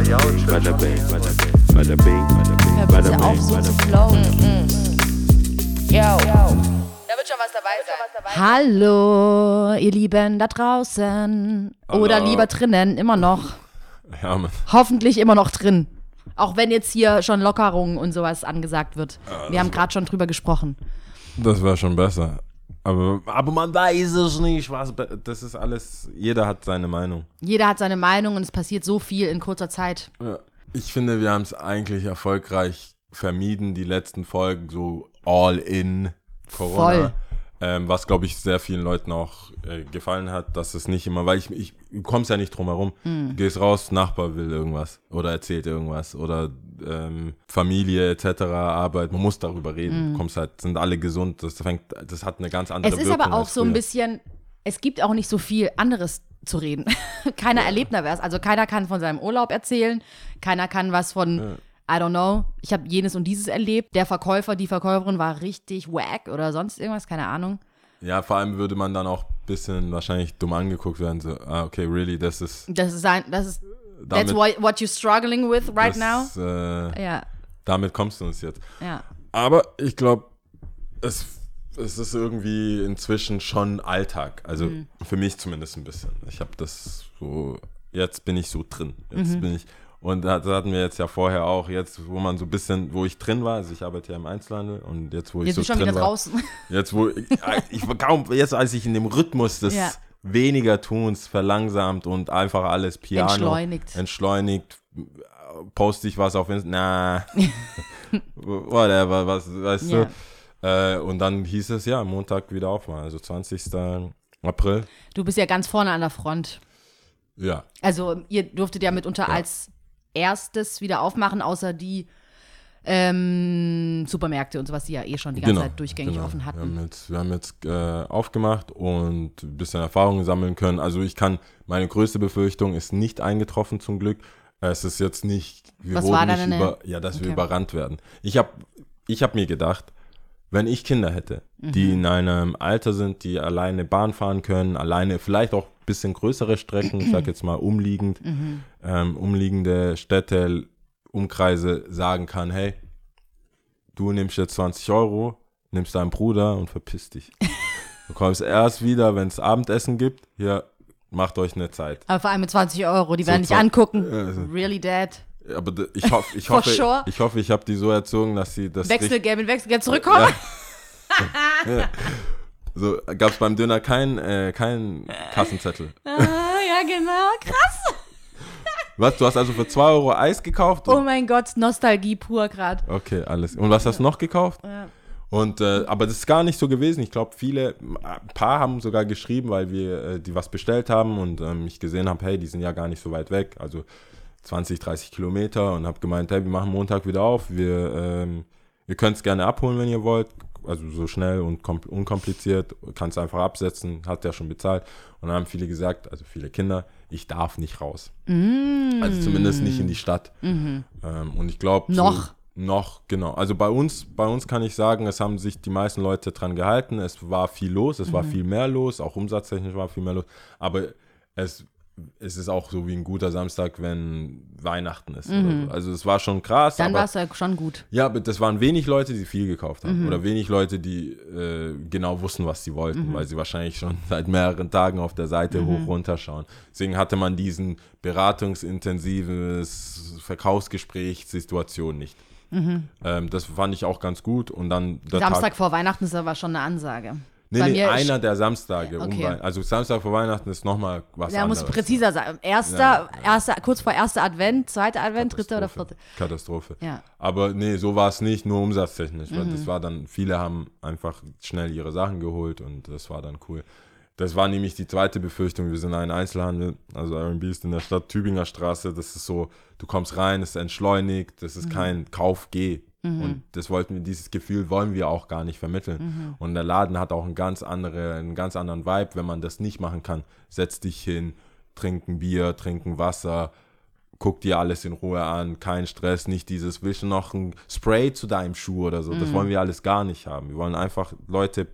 Bada bing, bada bing, bada bing, bada bing, Hör bada bitte auf, bing, so bada zu bing. flowen. Yo. Da wird schon was dabei sein. Hallo, ihr Lieben da draußen. Oder Hallo. lieber drinnen, immer noch. Ja, Mann. Hoffentlich immer noch drin. Auch wenn jetzt hier schon Lockerungen und sowas angesagt wird. Wir haben gerade schon drüber gesprochen. Das wäre schon besser. Aber, aber man weiß es nicht. Was, das ist alles, jeder hat seine Meinung. Jeder hat seine Meinung und es passiert so viel in kurzer Zeit. Ja. Ich finde, wir haben es eigentlich erfolgreich vermieden, die letzten Folgen so all in Corona. Voll. Ähm, was, glaube ich, sehr vielen Leuten auch äh, gefallen hat, dass es nicht immer, weil ich, ich du kommst ja nicht drum herum. Hm. Du gehst raus, Nachbar will irgendwas oder erzählt irgendwas oder ähm, Familie etc., Arbeit, man muss darüber reden. Du kommst halt, sind alle gesund, das fängt, das hat eine ganz andere. Es ist Wirkung aber auch so ein bisschen, es gibt auch nicht so viel anderes zu reden. keiner erlebt da was. Also keiner kann von seinem Urlaub erzählen, keiner kann was von, I don't know, ich habe jenes und dieses erlebt. Der Verkäufer, die Verkäuferin war richtig wack oder sonst irgendwas, keine Ahnung. Ja, vor allem würde man dann auch ein bisschen wahrscheinlich dumm angeguckt werden, so, ah, okay, really, das ist Das ist ein, das ist, that's damit, what, what you're struggling with right now. das, Äh, Ja, damit kommst du uns jetzt. ja. Aber ich glaube, es, es ist irgendwie inzwischen schon Alltag. Also Mhm. für mich zumindest ein bisschen. Ich habe das so, jetzt bin ich so drin. Jetzt Mhm. bin ich, und das hatten wir jetzt ja vorher auch, jetzt wo man so ein bisschen, wo ich drin war, also ich arbeite ja im Einzelhandel und jetzt wo ich Jetzt so bist du schon drin wieder war, draußen. jetzt wo ich, ich kaum, jetzt als ich in dem Rhythmus des Ja. weniger Tuns verlangsamt und einfach alles Piano Entschleunigt. entschleunigt, poste ich was auf Insta, na, whatever, was, weißt Ja. du. Äh, und dann hieß es ja, Montag wieder aufmachen, also 20. April. Du bist ja ganz vorne an der Front. Ja, Also ihr durftet ja mitunter Ja. als erstes wieder aufmachen, außer die ähm, Supermärkte und sowas, die ja eh schon die ganze Zeit durchgängig genau. offen Wir hatten. haben jetzt, wir haben jetzt äh, aufgemacht und ein bisschen Erfahrungen sammeln können. Also ich kann, meine größte Befürchtung ist nicht eingetroffen zum Glück. Es ist jetzt nicht, wir Was wurden nicht über, ja, dass wir Okay. überrannt werden. Ich habe ich hab mir gedacht, wenn ich Kinder hätte, Mhm. die in einem Alter sind, die alleine Bahn fahren können, alleine vielleicht auch ein bisschen größere Strecken, ich sag jetzt mal umliegend, Mhm. ähm, umliegende Städte, Umkreise sagen kann, hey, du nimmst jetzt 20 Euro, nimmst deinen Bruder und verpiss dich. Du kommst erst wieder, wenn es Abendessen gibt, hier, macht euch eine Zeit. Aber vor allem mit 20 Euro, die So werden dich angucken. Äh, Really dad. Aber ich hoffe, ich hoffe, sure. ich hoffe, ich habe die so erzogen, dass sie das Wechselgeld mit Wechselgeld zurückkommen. So gab es beim Döner keinen äh, kein Kassenzettel. Ah, ja, genau. Krass. Was? Du hast also für 2 Euro Eis gekauft? Oh mein Gott, Nostalgie pur gerade. Okay, alles. Und was hast du noch gekauft? Ja. Und äh, aber das ist gar nicht so gewesen. Ich glaube, viele, ein paar haben sogar geschrieben, weil wir äh, die was bestellt haben und ähm, ich gesehen habe, hey, die sind ja gar nicht so weit weg, also 20, 30 Kilometer und habe gemeint, hey, wir machen Montag wieder auf. Wir, ähm, ihr könnt es gerne abholen, wenn ihr wollt. Also so schnell und kom- unkompliziert, kannst einfach absetzen, hat ja schon bezahlt. Und dann haben viele gesagt, also viele Kinder, ich darf nicht raus. Also zumindest nicht in die Stadt. Ähm, und ich glaube, Noch. So, noch, genau. Also bei uns, bei uns kann ich sagen, es haben sich die meisten Leute dran gehalten. Es war viel los, es war viel mehr los, auch umsatztechnisch war viel mehr los. Aber es, es ist auch so wie ein guter Samstag, wenn Weihnachten ist. Oder so. Also es war schon krass. Dann war es ja schon gut. ja, aber das waren wenig Leute, die viel gekauft haben. Oder wenig Leute, die äh, genau wussten, was sie wollten, weil sie wahrscheinlich schon seit mehreren Tagen auf der Seite hoch runterschauen. Deswegen hatte man diesen beratungsintensives Verkaufsgespräch-Situation nicht. Ähm, das fand ich auch ganz gut. Und dann Samstag Tag, vor Weihnachten ist aber schon eine Ansage. Nee, nee, einer der Samstage. Um Okay. Wei- also Samstag vor Weihnachten ist nochmal was Da muss anderes. präziser sein. Erster, Ja. erster, kurz vor erster Advent, zweiter Advent, dritter oder Katastrophe. vierte. Katastrophe. Ja. Aber nee, so war es nicht, nur umsatztechnisch. Weil Mhm. das war dann, viele haben einfach schnell ihre Sachen geholt und das war dann cool. Das war nämlich die zweite Befürchtung. Wir sind ein Einzelhandel, also RB ist in der Stadt Tübinger Straße. Das ist so, du kommst rein, es ist entschleunigt, das ist Mhm. kein Kauf-Geh. Und das wollten wir, dieses Gefühl wollen wir auch gar nicht vermitteln. Und der Laden hat auch einen ganz, andere, einen ganz anderen Vibe, wenn man das nicht machen kann. Setz dich hin, trinken Bier, trinken Wasser, guck dir alles in Ruhe an, kein Stress, nicht dieses, willst du noch ein Spray zu deinem Schuh oder so. Das wollen wir alles gar nicht haben. Wir wollen einfach Leute,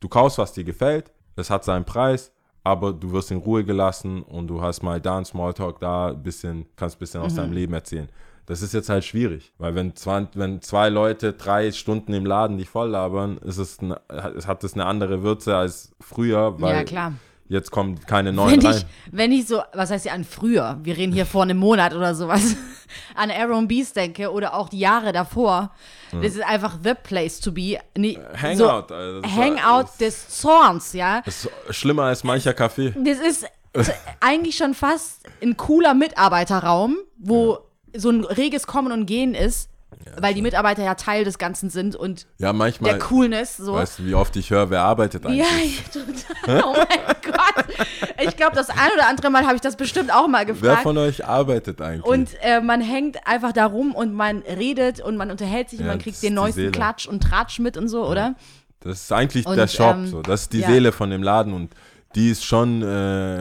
du kaufst, was dir gefällt, das hat seinen Preis, aber du wirst in Ruhe gelassen und du hast mal da einen Smalltalk, da ein bisschen, kannst ein bisschen aus Mhm. deinem Leben erzählen. Das ist jetzt halt schwierig, weil wenn zwei, wenn zwei Leute drei Stunden im Laden dich voll labern, ist es, eine, hat es eine andere Würze als früher, weil ja, klar. jetzt kommen keine neuen Wenn rein. ich, wenn ich so, was heißt ja an früher, wir reden hier vor einem Monat oder sowas, an Aaron Beast denke oder auch die Jahre davor, das ist einfach the place to be. Nee, Hangout, so, ist- Hangout des Zorns, ja. Das ist schlimmer als mancher Kaffee. Das ist eigentlich schon fast ein cooler Mitarbeiterraum, wo so ein reges Kommen und Gehen ist, weil die Mitarbeiter ja Teil des Ganzen sind und Ja, manchmal, der Coolness so. weißt du, wie oft ich höre, wer arbeitet eigentlich? Ja, ja, total. Oh mein Gott. Ich glaube, das ein oder andere Mal habe ich das bestimmt auch mal Wer gefragt. von euch arbeitet eigentlich? Und äh, man hängt einfach da rum und man redet und man unterhält sich und Ja, man das kriegt den neuesten. Klatsch und Tratsch mit und so, oder? das ist eigentlich Und, der Shop, ähm, so. das ist die ja. Seele von dem Laden und die ist schon äh,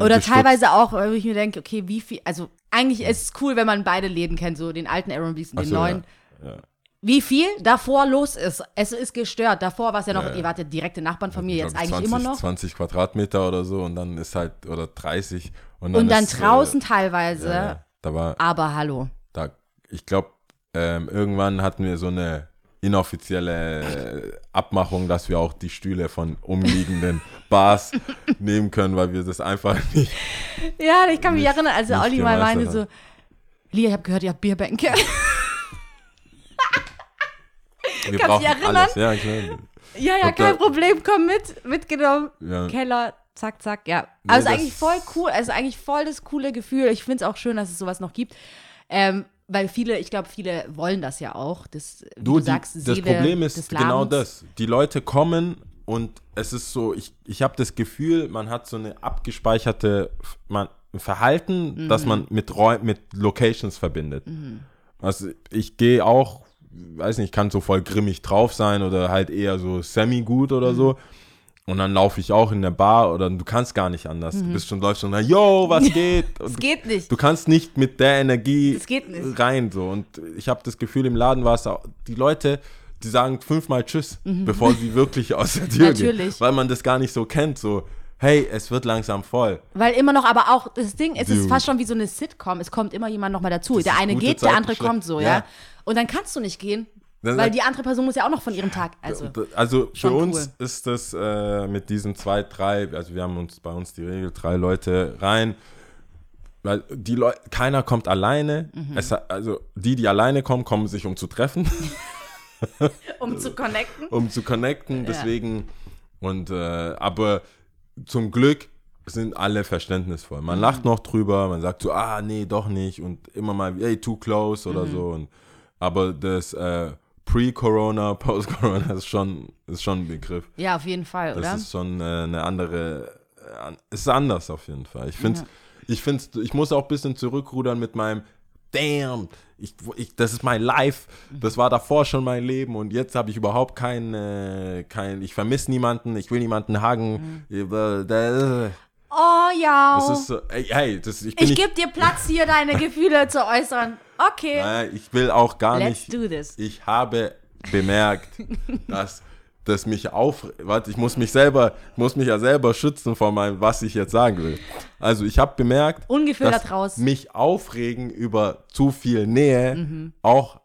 Oder gestutzt. teilweise auch, wo ich mir denke, okay, wie viel, also eigentlich ist es cool, wenn man beide Läden kennt, so den alten Aaron Beast und den so, neuen. Ja, ja. Wie viel davor los ist. Es ist gestört. Davor war es ja noch, Ja, ihr wart ja direkte Nachbarn von mir, jetzt eigentlich 20, immer noch. 20 Quadratmeter oder so und dann ist halt, oder 30. Und dann, Und dann ist, draußen Äh, teilweise. da war, Aber hallo. da, ich glaube, ähm, irgendwann hatten wir so eine inoffizielle Abmachung, dass wir auch die Stühle von umliegenden Bars nehmen können, weil wir das einfach nicht. Ja, ich kann mich Nicht- erinnern, als Olli mal meinte so. Lia, ich habe gehört, ihr habt Bierbänke. Wir brauchen dich erinnern? alles. Ja, klar. ja, ja, kein Problem, komm mit, mitgenommen. Ja. Keller, zack, zack, ja. Nee, Aber es ist eigentlich voll cool, ist eigentlich voll das coole Gefühl. Ich finde es auch schön, dass es sowas noch gibt. Ähm, weil viele, ich glaube, viele wollen das ja auch. Das, Du, du die, sagst, das Seele Problem ist genau das. Die Leute kommen und es ist so, ich, ich habe das Gefühl, man hat so eine abgespeicherte man, Verhalten, das Mhm. man mit, Räu mit Locations verbindet. Also ich gehe auch, weiß nicht, kann so voll grimmig drauf sein oder halt eher so semi-gut oder Mhm. so. Und dann laufe ich auch in der Bar oder du kannst gar nicht anders. Mhm. Du bist schon, läufst schon, na, yo, was geht? Es geht nicht. Du kannst nicht mit der Energie Das geht nicht. rein so und ich habe das Gefühl im Laden war es auch die Leute die sagen fünfmal Tschüss bevor sie wirklich aus der Tür gehen Mhm. Natürlich. weil man das gar nicht so kennt so hey es wird langsam voll Weil immer noch, aber auch das Ding, es ist Dude. fast schon wie so eine Sitcom. Es kommt immer jemand nochmal dazu. Das der ist eine geht, der Zeiten, andere kommt so, Ja. ja. Und dann kannst du nicht gehen, weil die andere Person muss ja auch noch von ihrem Tag. Also, also für uns ist das äh, mit diesen zwei drei also wir haben uns bei uns die Regel drei Leute rein weil die Leute keiner kommt alleine Mhm. es, also die die alleine kommen kommen sich um zu treffen um zu connecten. um zu connecten. Deswegen, und äh, aber zum Glück sind alle verständnisvoll. Man lacht noch drüber, man sagt so, ah, nee, doch nicht und immer mal, hey, too close oder so. Und, aber das äh, Pre-Corona, Post-Corona ist schon, ist schon ein Begriff. Ja, auf jeden Fall, Das oder? ist schon äh, eine andere, äh, ist anders auf jeden Fall. Ich finde, ich find's, ich muss auch ein bisschen zurückrudern mit meinem Damn, ich, ich, das ist mein Life, das war davor schon mein Leben und jetzt habe ich überhaupt kein, äh, kein ich vermisse niemanden, ich will niemanden hagen. Äh, Das oh ja. ist so, ey, hey, das, ich ich gebe dir Platz, hier deine Gefühle zu äußern. Okay. Nein, ich will auch gar Let's nicht. do this. Ich habe bemerkt, dass das mich auf, warte, ich muss mich selber, ich muss mich ja selber schützen vor meinem, was ich jetzt sagen will. Also ich habe bemerkt, Ungefiltert dass raus. mich aufregen über zu viel Nähe Mhm. auch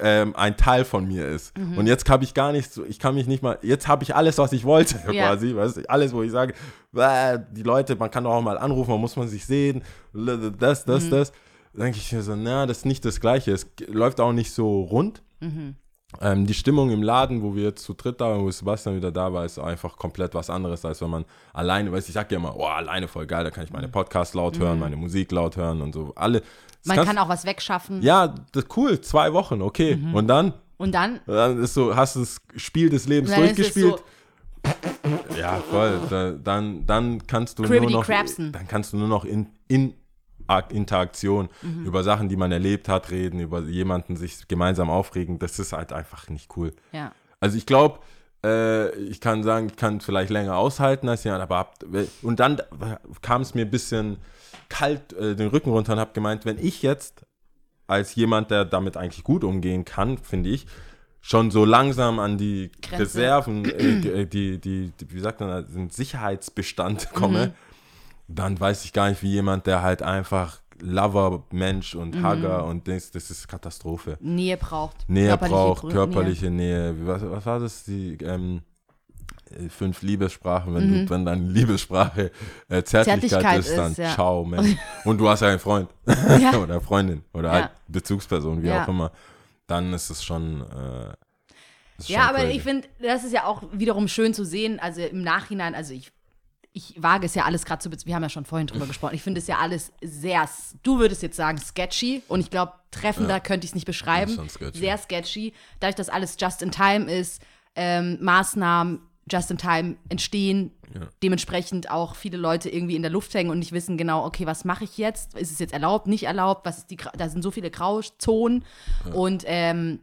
ähm, ein Teil von mir ist. Mhm. Und jetzt habe ich gar nicht so, ich kann mich nicht mal, jetzt habe ich alles, was ich wollte Ja. quasi, weißt du, alles, wo ich sage, die Leute, man kann doch auch mal anrufen, man muss man sich sehen, das, das, Mhm. das. Denke ich mir so, na, das ist nicht das Gleiche. Es läuft auch nicht so rund. Mhm. Ähm, die Stimmung im Laden, wo wir jetzt zu dritt da waren, wo Sebastian wieder da war, ist einfach komplett was anderes, als wenn man alleine, weißt du, ich sag ja immer, oh, alleine voll geil, da kann ich meine Podcasts laut hören, meine Musik laut hören und so. Alle. Mhm. Man kann auch was wegschaffen. Ja, das cool, zwei Wochen, okay. Mhm. Und dann, Und dann, dann ist so, hast du das Spiel des Lebens dann durchgespielt. Ja, voll. Da, dann, dann kannst du nur noch, Crabsen. dann kannst du nur noch in, in Interaktion Mhm. über Sachen, die man erlebt hat, reden, über jemanden sich gemeinsam aufregen. Das ist halt einfach nicht cool. ja. Also ich glaube, äh, ich kann sagen, ich kann vielleicht länger aushalten als jemand, aber ab, und dann kam es mir ein bisschen kalt äh, den Rücken runter und habe gemeint, wenn ich jetzt als jemand, der damit eigentlich gut umgehen kann, finde ich, schon so langsam an die Grenze. Reserven, äh, die, die, die, wie sagt man, den Sicherheitsbestand komme, dann weiß ich gar nicht, wie jemand, der halt einfach Lover, Mensch Mhm. und Hugger und das, das ist Katastrophe. Nähe braucht. Nähe körperliche braucht, Grün- körperliche Nähe. Wie- Was, was war das? Die ähm, äh, fünf Liebessprachen, wenn, du, wenn deine Liebessprache äh, Zärtlichkeit, Mhm. Zärtlichkeit ist, dann ist, ja. ciao, Mensch. Und du hast ja einen Freund Ja. oder Freundin oder Ja. halt Bezugsperson, wie Ja. auch immer. Dann ist es schon. Äh, ist Ja, schon aber crazy. ich finde, das ist ja auch wiederum schön zu sehen. Also im Nachhinein, also ich, ich wage es ja alles gerade zu, wir haben ja schon vorhin drüber gesprochen. Ich finde es ja alles sehr, du würdest jetzt sagen sketchy und ich glaube, treffender könnte ich es nicht beschreiben. Sketchy. Sehr sketchy. Dadurch, dass alles just in time ist, ähm, Maßnahmen just in time entstehen, dementsprechend auch viele Leute irgendwie in der Luft hängen und nicht wissen genau, okay, was mache ich jetzt? Ist es jetzt erlaubt, nicht erlaubt? Was ist die, da sind so viele Grauzonen und ähm,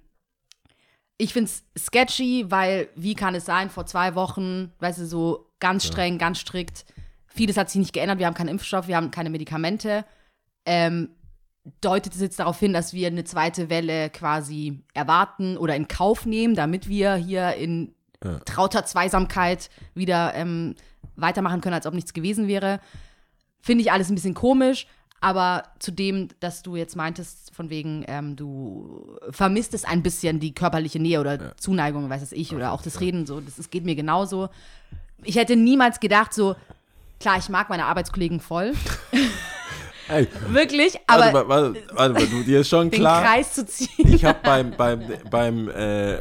ich finde es sketchy, weil wie kann es sein, vor zwei Wochen, weißt du, so ganz streng, ganz strikt, vieles hat sich nicht geändert, wir haben keinen Impfstoff, wir haben keine Medikamente. Ähm, deutet es jetzt darauf hin, dass wir eine zweite Welle quasi erwarten oder in Kauf nehmen, damit wir hier in trauter Zweisamkeit wieder ähm, weitermachen können, als ob nichts gewesen wäre. Finde ich alles ein bisschen komisch, aber zu dem, dass du jetzt meintest, von wegen, ähm, du vermisst es ein bisschen, die körperliche Nähe oder Zuneigung, weiß es ich, oder auch das Reden, so, das, das geht mir genauso. Ich hätte niemals gedacht, so, klar, ich mag meine Arbeitskollegen voll, Ey, wirklich, aber warte, warte, warte, warte, du, dir ist schon den klar. Kreis zu ziehen. ich habe beim, beim, beim, äh,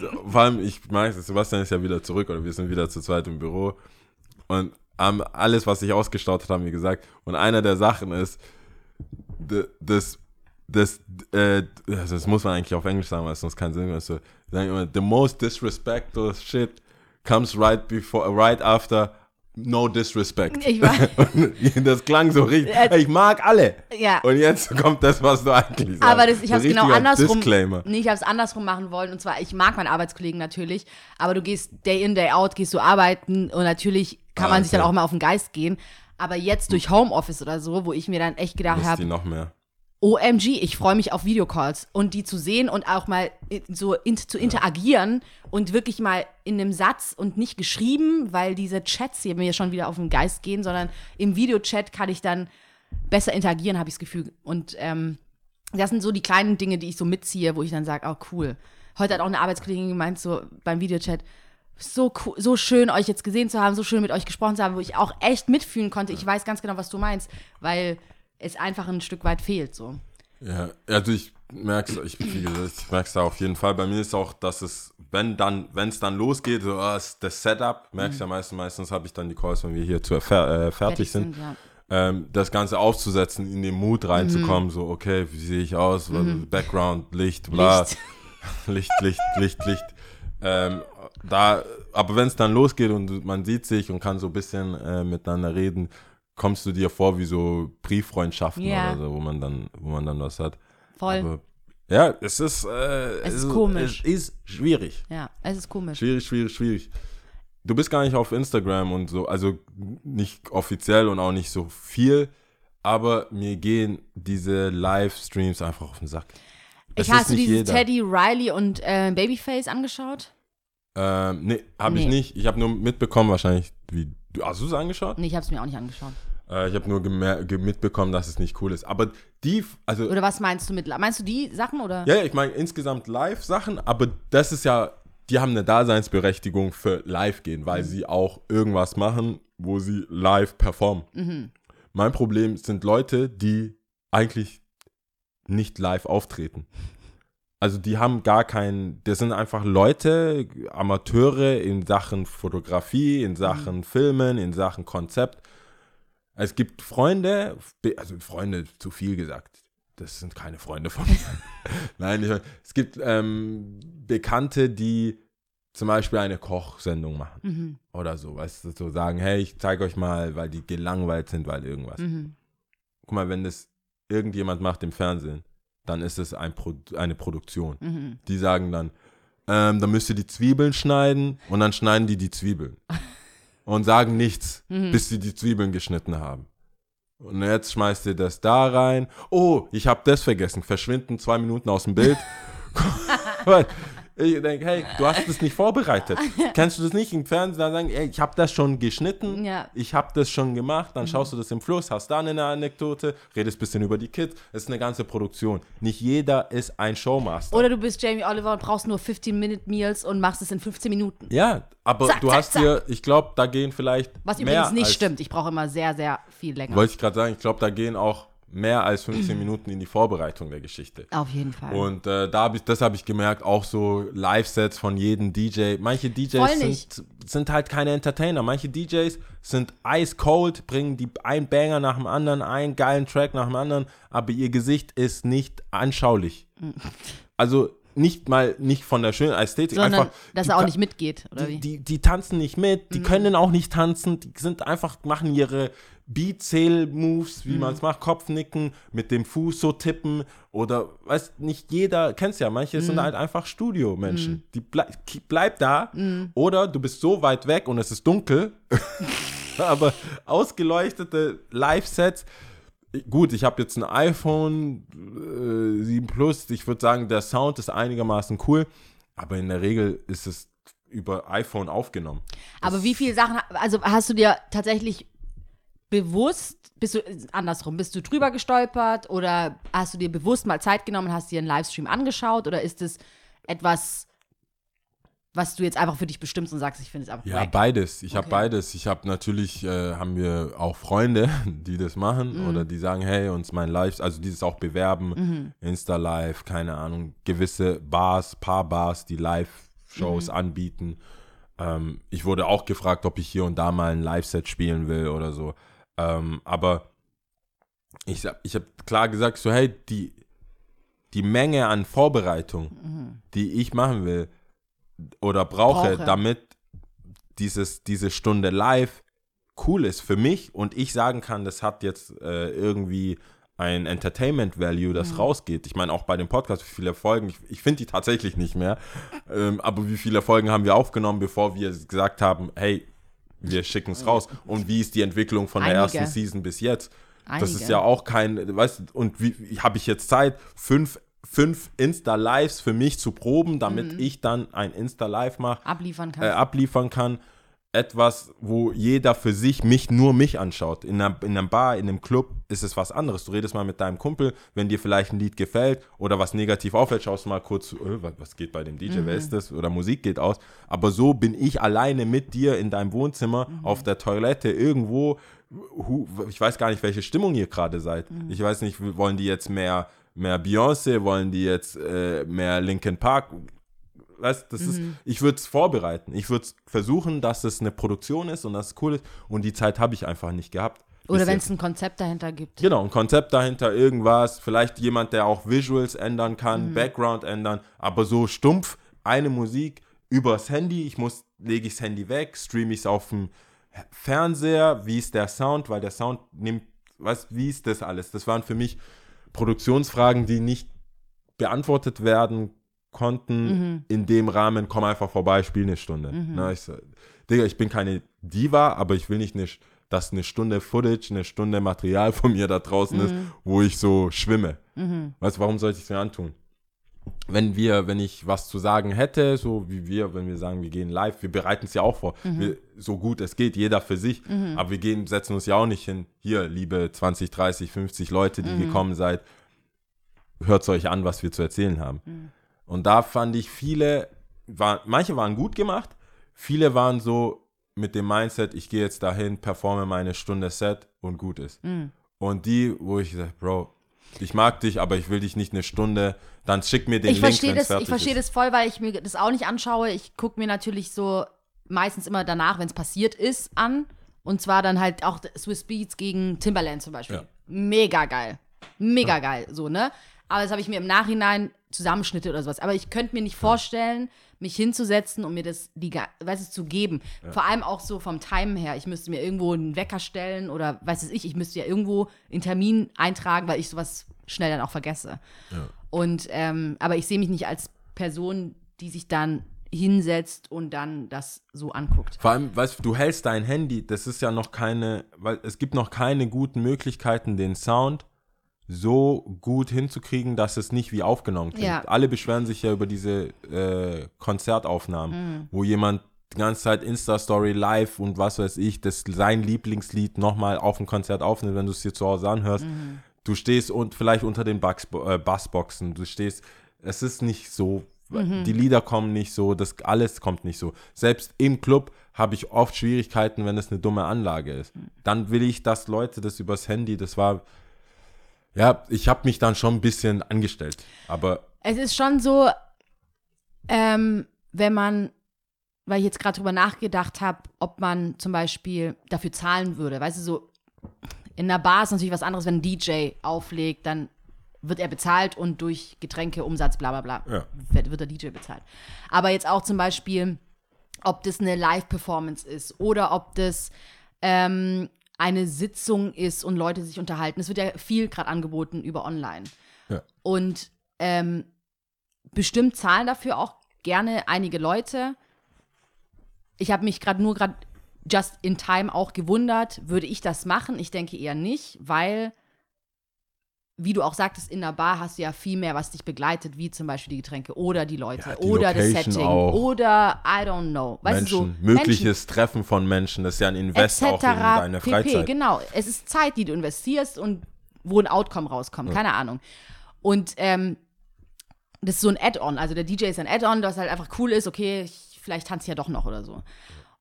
so, vor allem, ich mag es, Sebastian ist ja wieder zurück oder wir sind wieder zu zweit im Büro und haben alles, was sich ausgestaut hat, haben wir gesagt. Und einer der Sachen ist, das, das, äh, das muss man eigentlich auf Englisch sagen, weil es sonst keinen Sinn macht. So, sagen immer, the most disrespectful shit comes right before, right after no disrespect. Ich war, Und das klang so richtig. Äh, Ich mag alle. ja. Und jetzt kommt das, was du eigentlich sagst. Aber das, ich habe es genau andersrum. Disclaimer. Nee, ich habe es andersrum machen wollen. Und zwar, ich mag meine Arbeitskollegen natürlich, aber du gehst day in, day out, gehst du arbeiten und natürlich kann Ah, man sich dann okay. auch mal auf den Geist gehen. Aber jetzt durch Homeoffice oder so, wo ich mir dann echt gedacht habe, noch mehr? OMG, ich freue mich auf Videocalls und die zu sehen und auch mal i- so in, zu interagieren und wirklich mal in einem Satz und nicht geschrieben, weil diese Chats hier mir schon wieder auf den Geist gehen, sondern im Videochat kann ich dann besser interagieren, habe ich das Gefühl. Und ähm, das sind so die kleinen Dinge, die ich so mitziehe, wo ich dann sage, oh cool. Heute hat auch eine Arbeitskollegin gemeint, so beim Videochat, so cool, so schön, euch jetzt gesehen zu haben, so schön mit euch gesprochen zu haben, wo ich auch echt mitfühlen konnte. Ich weiß ganz genau, was du meinst, weil es einfach ein Stück weit fehlt. So. Ja, also ich merke es, ich, ich merke es da auf jeden Fall. Bei mir ist auch, dass es, wenn dann, wenn es dann losgeht, so ah, das Setup, merkst ja meistens, meistens habe ich dann die Calls, wenn wir hier zu, äh, fertig, sind, ja. ähm, das Ganze aufzusetzen, in den Mut reinzukommen, so okay, wie sehe ich aus, Background, Licht, bla, Licht. Licht, Licht, Licht, Licht. Ähm, da, aber wenn es dann losgeht und man sieht sich und kann so ein bisschen äh, miteinander reden, kommst du dir vor wie so Brieffreundschaften Ja. oder so, wo man dann, wo man dann was hat. Voll. Aber, ja, es ist, äh, Es ist komisch. Es ist schwierig. ja, es ist komisch. Schwierig, schwierig, schwierig. Du bist gar nicht auf Instagram und so, also nicht offiziell und auch nicht so viel, aber mir gehen diese Livestreams einfach auf den Sack. Es Ich, hast du dieses jeder. Teddy Riley und äh, Babyface angeschauut? Ähm, nee, habe ich Nee. nicht. Ich habe nur mitbekommen, wahrscheinlich, wie. Du- Hast du es angeschaut? Nee, ich habe es mir auch nicht angeschaut. Äh, ich habe nur mitbekommen, dass es nicht cool ist. Aber die, also. Oder was meinst du mit, meinst du die Sachen oder? Ja, ja, ich meine insgesamt Live-Sachen, aber das ist ja, die haben eine Daseinsberechtigung für live gehen, weil sie auch irgendwas machen, wo sie live performen. Mein Problem sind Leute, die eigentlich nicht live auftreten. Also die haben gar keinen, das sind einfach Leute, Amateure in Sachen Fotografie, in Sachen Filmen, in Sachen Konzept. Es gibt Freunde, also Freunde zu viel gesagt. Das sind keine Freunde von mir. Nein, ich, es gibt ähm, Bekannte, die zum Beispiel eine Kochsendung machen Mhm. oder so, weißt du, so sagen, hey, ich zeige euch mal, weil die gelangweilt sind, weil irgendwas. Mhm. Guck mal, wenn das irgendjemand macht im Fernsehen, dann ist es ein Pro eine Produktion. Mhm. Die sagen dann, ähm, dann müsst ihr die Zwiebeln schneiden und dann schneiden die die Zwiebeln und sagen nichts, Mhm. bis sie die Zwiebeln geschnitten haben. Und jetzt schmeißt ihr das da rein. Oh, ich habe das vergessen. Verschwinden zwei Minuten aus dem Bild. Ich denke, hey, du hast es nicht vorbereitet. Kennst du das nicht im Fernsehen? Dann sagen, ey, ich habe das schon geschnitten, Ja. ich habe das schon gemacht. Dann schaust du das im Fluss, hast dann eine Anekdote, redest ein bisschen über die Kids. Es ist eine ganze Produktion. Nicht jeder ist ein Showmaster. Oder du bist Jamie Oliver und brauchst nur 15-Minute-Meals und machst es in 15 Minuten. ja, aber Zack, du zack, hast zack. dir, ich glaube, da gehen vielleicht Was übrigens nicht stimmt. Ich brauche immer sehr, sehr viel länger. Wollte ich gerade sagen, ich glaube, da gehen auch mehr als 15 Minuten in die Vorbereitung der Geschichte. Auf jeden Fall. Und äh, da hab ich, das habe ich gemerkt, auch so Live-Sets von jedem DJ. Manche DJs sind, sind halt keine Entertainer. Manche DJs sind ice cold, bringen die ein Banger nach dem anderen, einen geilen Track nach dem anderen, aber ihr Gesicht ist nicht anschaulich. Also nicht mal nicht von der schönen Ästhetik, Sondern, einfach dass die er auch nicht mitgeht, oder die, wie? Mhm. die, die tanzen nicht mit, die können auch nicht tanzen, die sind einfach, machen ihre Beat-Zähl-Moves, Mhm. wie man es macht, Kopfnicken, mit dem Fuß so tippen oder, weißt nicht jeder, kennst ja, manche Mhm. sind halt einfach Studiomenschen, die blei bleib da Mhm. oder du bist so weit weg und es ist dunkel, aber ausgeleuchtete Live-Sets, Gut, ich habe jetzt ein iPhone äh, 7 Plus. Ich würde sagen, der Sound ist einigermaßen cool, aber in der Regel ist es über iPhone aufgenommen. Aber wie viele Sachen, also hast du dir tatsächlich bewusst, bist du andersrum, bist du drüber gestolpert oder hast du dir bewusst mal Zeit genommen, hast dir einen Livestream angeschaut oder ist es etwas, was du jetzt einfach für dich bestimmst und sagst, ich finde es einfach Ja, wack? beides. Ich habe Okay. beides. Ich habe natürlich, äh, haben wir auch Freunde, die das machen Mhm. oder die sagen, hey, uns mein Live, also dieses auch bewerben, Mhm. Insta-Live, keine Ahnung, gewisse Bars, paar Bars, die Live-Shows Mhm. anbieten. Ähm, ich wurde auch gefragt, ob ich hier und da mal ein Live-Set spielen will oder so. Ähm, aber ich, hab- ich habe klar gesagt, so hey, die, die Menge an Vorbereitung, die ich machen will oder brauche, Brauche. damit dieses, diese Stunde live cool ist für mich und ich sagen kann, das hat jetzt äh, irgendwie ein Entertainment Value, das rausgeht. Ich meine, auch bei dem Podcast, wie viele Folgen, ich, ich finde die tatsächlich nicht mehr, ähm, aber wie viele Folgen haben wir aufgenommen, bevor wir gesagt haben, hey, wir schicken es raus. Und wie ist die Entwicklung von der Einige. ersten Season bis jetzt? Das Einige. ist ja auch kein, weißt du, und wie, wie habe ich jetzt Zeit, fünf, fünf Insta-Lives für mich zu proben, damit Mhm. ich dann ein Insta-Live mache, abliefern äh, kannst. abliefern kann. Etwas, wo jeder für sich mich nur mich anschaut. In einer, in einer Bar, in einem Club ist es was anderes. Du redest mal mit deinem Kumpel, wenn dir vielleicht ein Lied gefällt oder was negativ auffällt, schaust du mal kurz, äh, was, geht bei dem DJ, wer ist das? Oder Musik geht aus. Aber so bin ich alleine mit dir in deinem Wohnzimmer, auf der Toilette, irgendwo. Ich weiß gar nicht, welche Stimmung ihr gerade seid. Ich weiß nicht, wollen die jetzt mehr, mehr Beyoncé, wollen die jetzt äh, mehr Linkin Park? Weißt, das ist, ich würde es vorbereiten. Ich würde versuchen, dass es eine Produktion ist und dass es cool ist. Und die Zeit habe ich einfach nicht gehabt. oder wenn es ein Konzept dahinter gibt. Genau, ein Konzept dahinter, irgendwas. Vielleicht jemand, der auch Visuals ändern kann, Background ändern. Aber so stumpf eine Musik übers Handy. Ich muss, lege ich das Handy weg, streame ich es auf dem Fernseher. Wie ist der Sound? Weil der Sound nimmt, was, wie ist das alles? Das waren für mich Produktionsfragen, die nicht beantwortet werden konnten in dem Rahmen, komm einfach vorbei, spiel eine Stunde. Na, ich, Digga, ich bin keine Diva, aber ich will nicht, eine, dass eine Stunde Footage, eine Stunde Material von mir da draußen ist, wo ich so schwimme. Weißt du, warum sollte ich es mir antun? Wenn wir, wenn ich was zu sagen hätte, so wie wir, wenn wir sagen, wir gehen live, wir bereiten es ja auch vor, wir, so gut es geht, jeder für sich, aber wir gehen, setzen uns ja auch nicht hin, hier, liebe 20, 30, 50 Leute, die gekommen seid, hört euch an, was wir zu erzählen haben. Und da fand ich viele, war, manche waren gut gemacht, viele waren so mit dem Mindset, ich gehe jetzt dahin, performe meine Stunde Set und gut ist. Und die, wo ich sage, Bro, ich mag dich, aber ich will dich nicht eine Stunde, dann schick mir den ich Link, verstehe wenn's das, ich fertig verstehe das voll, weil ich mir das auch nicht anschaue. Ich gucke mir natürlich so meistens immer danach, wenn es passiert ist, an. Und zwar dann halt auch Swiss Beats gegen Timberland zum Beispiel. Ja. Mega geil. Mega geil, so, ne? Aber das habe ich mir im Nachhinein Zusammenschnitte oder sowas. Aber ich könnte mir nicht vorstellen, mich hinzusetzen und mir das, die, weißt du, zu geben. Vor allem auch so vom Time her. Ich müsste mir irgendwo einen Wecker stellen oder weiß es ich, ich müsste ja irgendwo einen Termin eintragen, weil ich sowas schnell dann auch vergesse. Und, ähm, aber ich sehe mich nicht als Person, die sich dann hinsetzt und dann das so anguckt. Vor allem, weißt du, du hältst dein Handy, das ist ja noch keine, weil es gibt noch keine guten Möglichkeiten, den Sound so gut hinzukriegen, dass es nicht wie aufgenommen klingt. Ja. Alle beschweren sich ja über diese äh, Konzertaufnahmen, wo jemand die ganze Zeit Insta-Story live und was weiß ich, das sein Lieblingslied nochmal auf dem Konzert aufnimmt, wenn du es dir zu Hause anhörst. Du stehst und vielleicht unter den Bugs, äh, Bassboxen, du stehst, es ist nicht so, die Lieder kommen nicht so, das alles kommt nicht so. Selbst im Club habe ich oft Schwierigkeiten, wenn es eine dumme Anlage ist. Dann will ich, dass Leute das übers Handy, das war, ja, ich habe mich dann schon ein bisschen angestellt, aber Es ist schon so, ähm, wenn man, weil ich jetzt gerade drüber nachgedacht habe, ob man zum Beispiel dafür zahlen würde. Weißt du, so in einer Bar ist natürlich was anderes, wenn ein DJ auflegt, dann wird er bezahlt und durch Getränke, Umsatz, bla bla bla, Ja. wird, wird der DJ bezahlt. Aber jetzt auch zum Beispiel, ob das eine Live-Performance ist oder ob das ähm, eine Sitzung ist und Leute sich unterhalten. Es wird ja viel gerade angeboten über online. Ja. Und ähm, bestimmt zahlen dafür auch gerne einige Leute. Ich habe mich gerade nur gerade just in time auch gewundert, würde ich das machen? Ich denke eher nicht, weil, wie du auch sagtest, in der Bar hast du ja viel mehr, was dich begleitet, wie zum Beispiel die Getränke oder die Leute Ja, die oder das Location Setting auch. oder I don't know. Weißt Menschen, du, so mögliches Treffen von Menschen, das ist ja ein Invest auch in deine pp. Freizeit. Genau, es ist Zeit, die du investierst und wo ein Outcome rauskommt, keine Ahnung. Und ähm, das ist so ein Add-on, also der DJ ist ein Add-on, das halt einfach cool ist, okay, ich, vielleicht tanze ich ja doch noch oder so.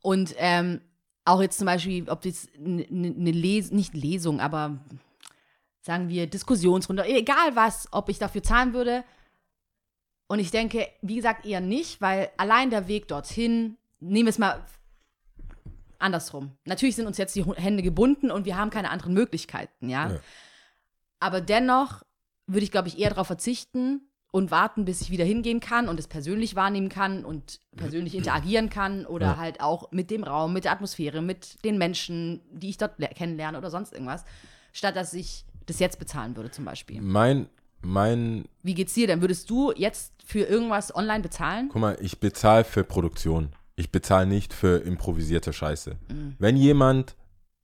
Und ähm, auch jetzt zum Beispiel, ob das eine ne Les nicht Lesung, aber sagen wir Diskussionsrunde, egal was, ob ich dafür zahlen würde. Und ich denke, wie gesagt, eher nicht, weil allein der Weg dorthin, nehmen wir es mal andersrum. Natürlich sind uns jetzt die Hände gebunden und wir haben keine anderen Möglichkeiten, ja. Ja. Aber dennoch würde ich, glaube ich, eher darauf verzichten und warten, bis ich wieder hingehen kann und es persönlich wahrnehmen kann und persönlich interagieren kann oder Ja. halt auch mit dem Raum, mit der Atmosphäre, mit den Menschen, die ich dort le- kennenlerne oder sonst irgendwas, statt dass ich das jetzt bezahlen würde zum Beispiel. Mein, mein, Wie geht's dir denn? Würdest du jetzt für irgendwas online bezahlen? guck mal, ich bezahle für Produktion. Ich bezahle nicht für improvisierte Scheiße. Mhm. Wenn jemand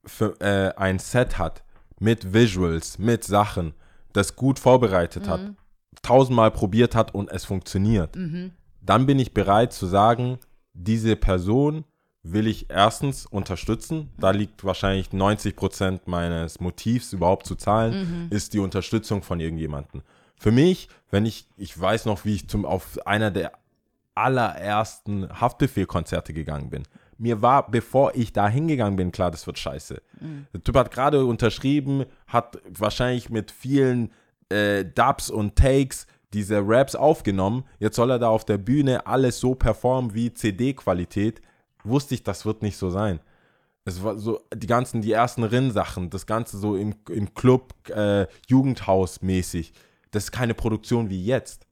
für, äh, ein Set hat mit Visuals, mit Sachen, das gut vorbereitet Mhm. hat, tausendmal probiert hat und es funktioniert, Mhm. dann bin ich bereit zu sagen, diese Person will ich erstens unterstützen. Da liegt wahrscheinlich 90 Prozent meines Motivs überhaupt zu zahlen, ist die Unterstützung von irgendjemandem. Für mich, wenn ich, ich weiß noch, wie ich zum, auf einer der allerersten Haftbefehl-Konzerte gegangen bin. Mir war, bevor ich da hingegangen bin, klar, das wird scheiße. Der Typ hat gerade unterschrieben, hat wahrscheinlich mit vielen äh, Dubs und Takes diese Raps aufgenommen. Jetzt soll er da auf der Bühne alles so performen wie CD-Qualität. Wusste ich, das wird nicht so sein. Es war so, die ganzen, die ersten Rinn-Sachen, das Ganze so im, im Club, äh, Jugendhaus mäßig. Das ist keine Produktion wie jetzt.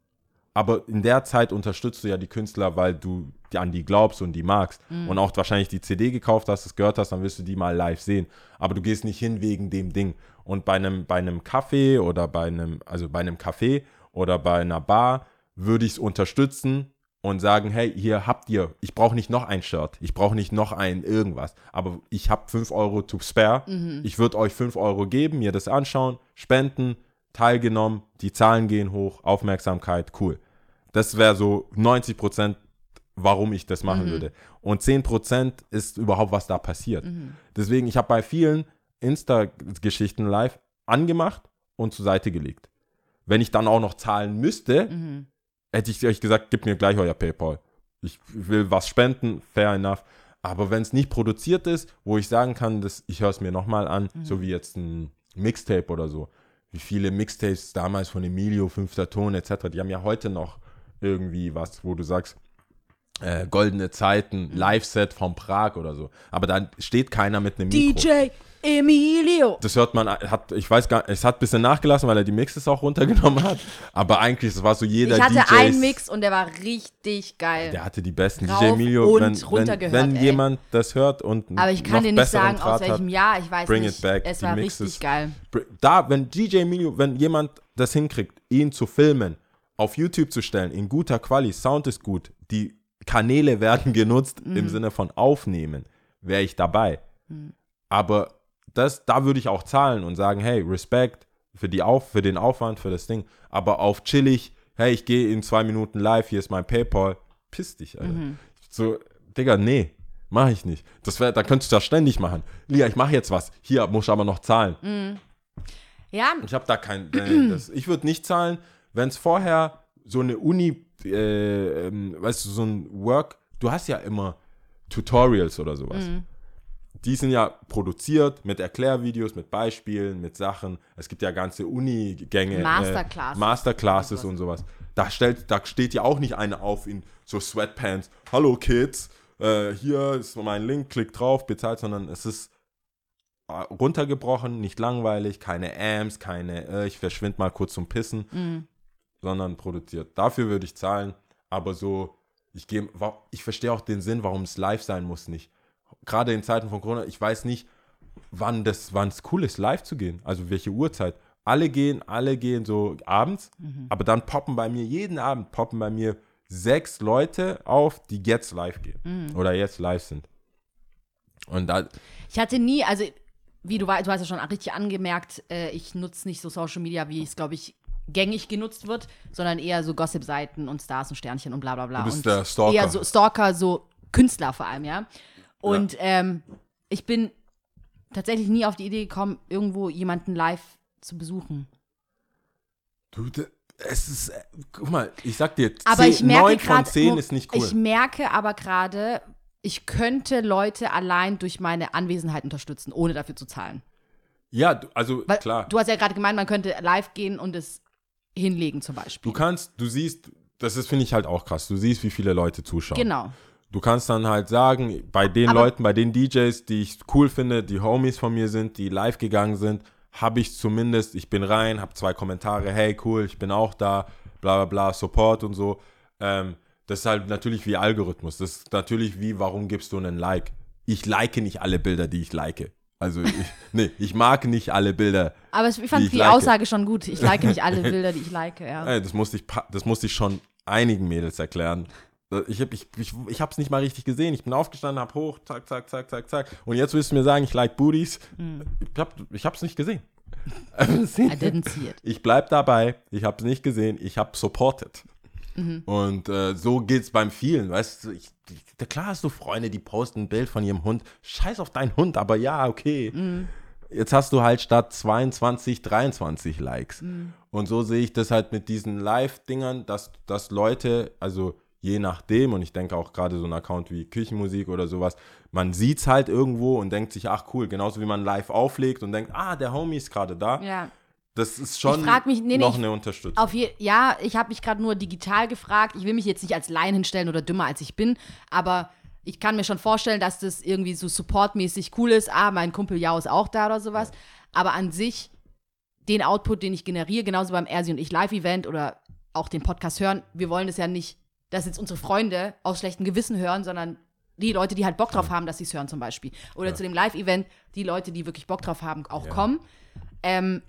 Aber in der Zeit unterstützt du ja die Künstler, weil du an die glaubst und die magst. Und auch wahrscheinlich die CD gekauft hast, das gehört hast, dann wirst du die mal live sehen. Aber du gehst nicht hin wegen dem Ding. Und bei einem, bei einem Café oder bei einem, also bei einem Café oder bei einer Bar würde ich es unterstützen und sagen, hey, hier habt ihr, ich brauche nicht noch ein Shirt, ich brauche nicht noch ein irgendwas, aber ich habe 5 Euro to spare, ich würde euch 5 Euro geben, mir das anschauen, spenden, teilgenommen, die Zahlen gehen hoch, Aufmerksamkeit, cool. Das wäre so 90 Prozent, warum ich das machen würde. Und 10 Prozent ist überhaupt, was da passiert. Deswegen, ich habe bei vielen Insta-Geschichten live angemacht und zur Seite gelegt. Wenn ich dann auch noch zahlen müsste, hätte ich euch gesagt, gebt mir gleich euer PayPal. Ich will was spenden, fair enough. Aber wenn es nicht produziert ist, wo ich sagen kann, dass ich höre es mir nochmal an, so wie jetzt ein Mixtape oder so. Wie viele Mixtapes damals von Emilio, Fünfter Ton etc., die haben ja heute noch irgendwie was, wo du sagst, äh, goldene Zeiten, Live-Set von Prag oder so. Aber da steht keiner mit einem Mikro. DJ Emilio. Das hört man, hat, ich weiß gar es hat ein bisschen nachgelassen, weil er die Mixes auch runtergenommen hat. Aber eigentlich, es war so jeder Ich hatte DJs, einen Mix und der war richtig geil. Der hatte die besten. Rauf DJ Emilio, und wenn, runter wenn, wenn ey. jemand das hört und Aber ich kann dir nicht sagen, aus Draht welchem hat, Jahr. Ich weiß bring nicht. it back. Es war Mixes. richtig geil. Da, wenn DJ Emilio, wenn jemand das hinkriegt, ihn zu filmen, auf YouTube zu stellen, in guter Quali, Sound ist gut, die Kanäle werden genutzt Mhm. im Sinne von aufnehmen, wäre ich dabei. Aber das, da würde ich auch zahlen und sagen, hey, Respekt, für, die Auf, für den Aufwand, für das Ding. Aber auf chillig, hey, ich gehe in zwei Minuten live, hier ist mein Paypal, piss dich, Alter. So, Digga, nee, mach ich nicht. Das wär, da könntest du das ständig machen. Lia, ich mache jetzt was. Hier muss ich aber noch zahlen. Ja, Ich habe da kein. Nee, das, ich würde nicht zahlen, wenn es vorher so eine Uni, äh, ähm, weißt du, so ein Work. Du hast ja immer Tutorials oder sowas. Die sind ja produziert mit Erklärvideos, mit Beispielen, mit Sachen. Es gibt ja ganze Uni-Gänge. Masterclasses. Äh, Masterclasses und sowas. Da, stellt, da steht ja auch nicht einer auf in so Sweatpants. Hallo Kids, äh, hier ist mein Link, klick drauf, bezahlt, sondern es ist äh, runtergebrochen, nicht langweilig, keine Amps, keine, äh, ich verschwinde mal kurz zum Pissen, sondern produziert. Dafür würde ich zahlen, aber so, ich gehe, ich verstehe auch den Sinn, warum es live sein muss nicht. Gerade in Zeiten von Corona, ich weiß nicht, wann das, wann es cool ist, live zu gehen, also welche Uhrzeit. Alle gehen, alle gehen so abends, aber dann poppen bei mir, jeden Abend poppen bei mir sechs Leute auf, die jetzt live gehen oder jetzt live sind. Und da, ich hatte nie, also wie du, wei- du hast ja schon richtig angemerkt, äh, ich nutze nicht so Social Media, wie es, glaube ich, gängig genutzt wird, sondern eher so Gossip-Seiten und Stars und Sternchen und bla bla bla. Du bist und der Stalker. Eher so Stalker, so Künstler vor allem, ja. Und Ähm, ich bin tatsächlich nie auf die Idee gekommen, irgendwo jemanden live zu besuchen. Du, es ist, äh, guck mal, ich sag dir, Aber zehn, ich merke neun von gerade, zehn ist nicht cool. ich merke aber gerade, ich könnte Leute allein durch meine Anwesenheit unterstützen, ohne dafür zu zahlen. ja, also Weil klar. du hast ja gerade gemeint, man könnte live gehen und es hinlegen zum Beispiel. Du kannst, du siehst, das ist, finde ich halt auch krass. Du siehst, wie viele Leute zuschauen. genau. Du kannst dann halt sagen, bei den Aber- Leuten, bei den DJs, die ich cool finde, die Homies von mir sind, die live gegangen sind, habe ich zumindest, ich bin rein, habe zwei Kommentare, hey cool, ich bin auch da, bla bla bla, Support und so. Ähm, das ist halt natürlich wie Algorithmus. Das ist natürlich wie, warum gibst du einen Like? Ich like nicht alle Bilder, die ich like. Also ich, nee, ich mag nicht alle Bilder. Aber ich fand ich die like. Aussage schon gut. Ich like nicht alle Bilder, die ich like, ja. Das, musste ich, das musste ich schon einigen Mädels erklären. Ich habe ich, ich, ich hab's nicht mal richtig gesehen. Ich bin aufgestanden, hab hoch, zack, zack, zack, zack, zack. Und jetzt willst du mir sagen, ich like Booties. Ich, hab, ich hab's nicht gesehen. I didn't see it. Ich bleib dabei. Ich hab's nicht gesehen. Ich hab supported. Und äh, so geht's beim vielen. Weißt du, ich, ich, klar hast du Freunde, die posten ein Bild von ihrem Hund. Scheiß auf deinen Hund, aber ja, okay. Jetzt hast du halt statt 22, 23 Likes. Und so sehe ich das halt mit diesen Live-Dingern, dass, dass Leute, also je nachdem, und ich denke auch gerade so ein Account wie Küchenmusik oder sowas, man sieht es halt irgendwo und denkt sich, ach cool, genauso wie man live auflegt und denkt, ah, der Homie ist gerade da. Ja. Das ist schon mich- nee, nee, noch eine Unterstützung. Auf je, ja, ich habe mich gerade nur digital gefragt. Ich will mich jetzt nicht als Laien hinstellen oder dümmer als ich bin, aber ich kann mir schon vorstellen, dass das irgendwie so supportmäßig cool ist. Ah, mein Kumpel Jao ist auch da oder sowas. Aber an sich, den Output, den ich generiere, genauso beim Ersi und ich Live-Event oder auch den Podcast hören, wir wollen das ja nicht, dass jetzt unsere Freunde aus schlechtem Gewissen hören, sondern die Leute, die halt Bock drauf haben, dass sie es hören zum Beispiel. Oder zu dem Live-Event, die Leute, die wirklich Bock drauf haben, auch kommen. Ähm,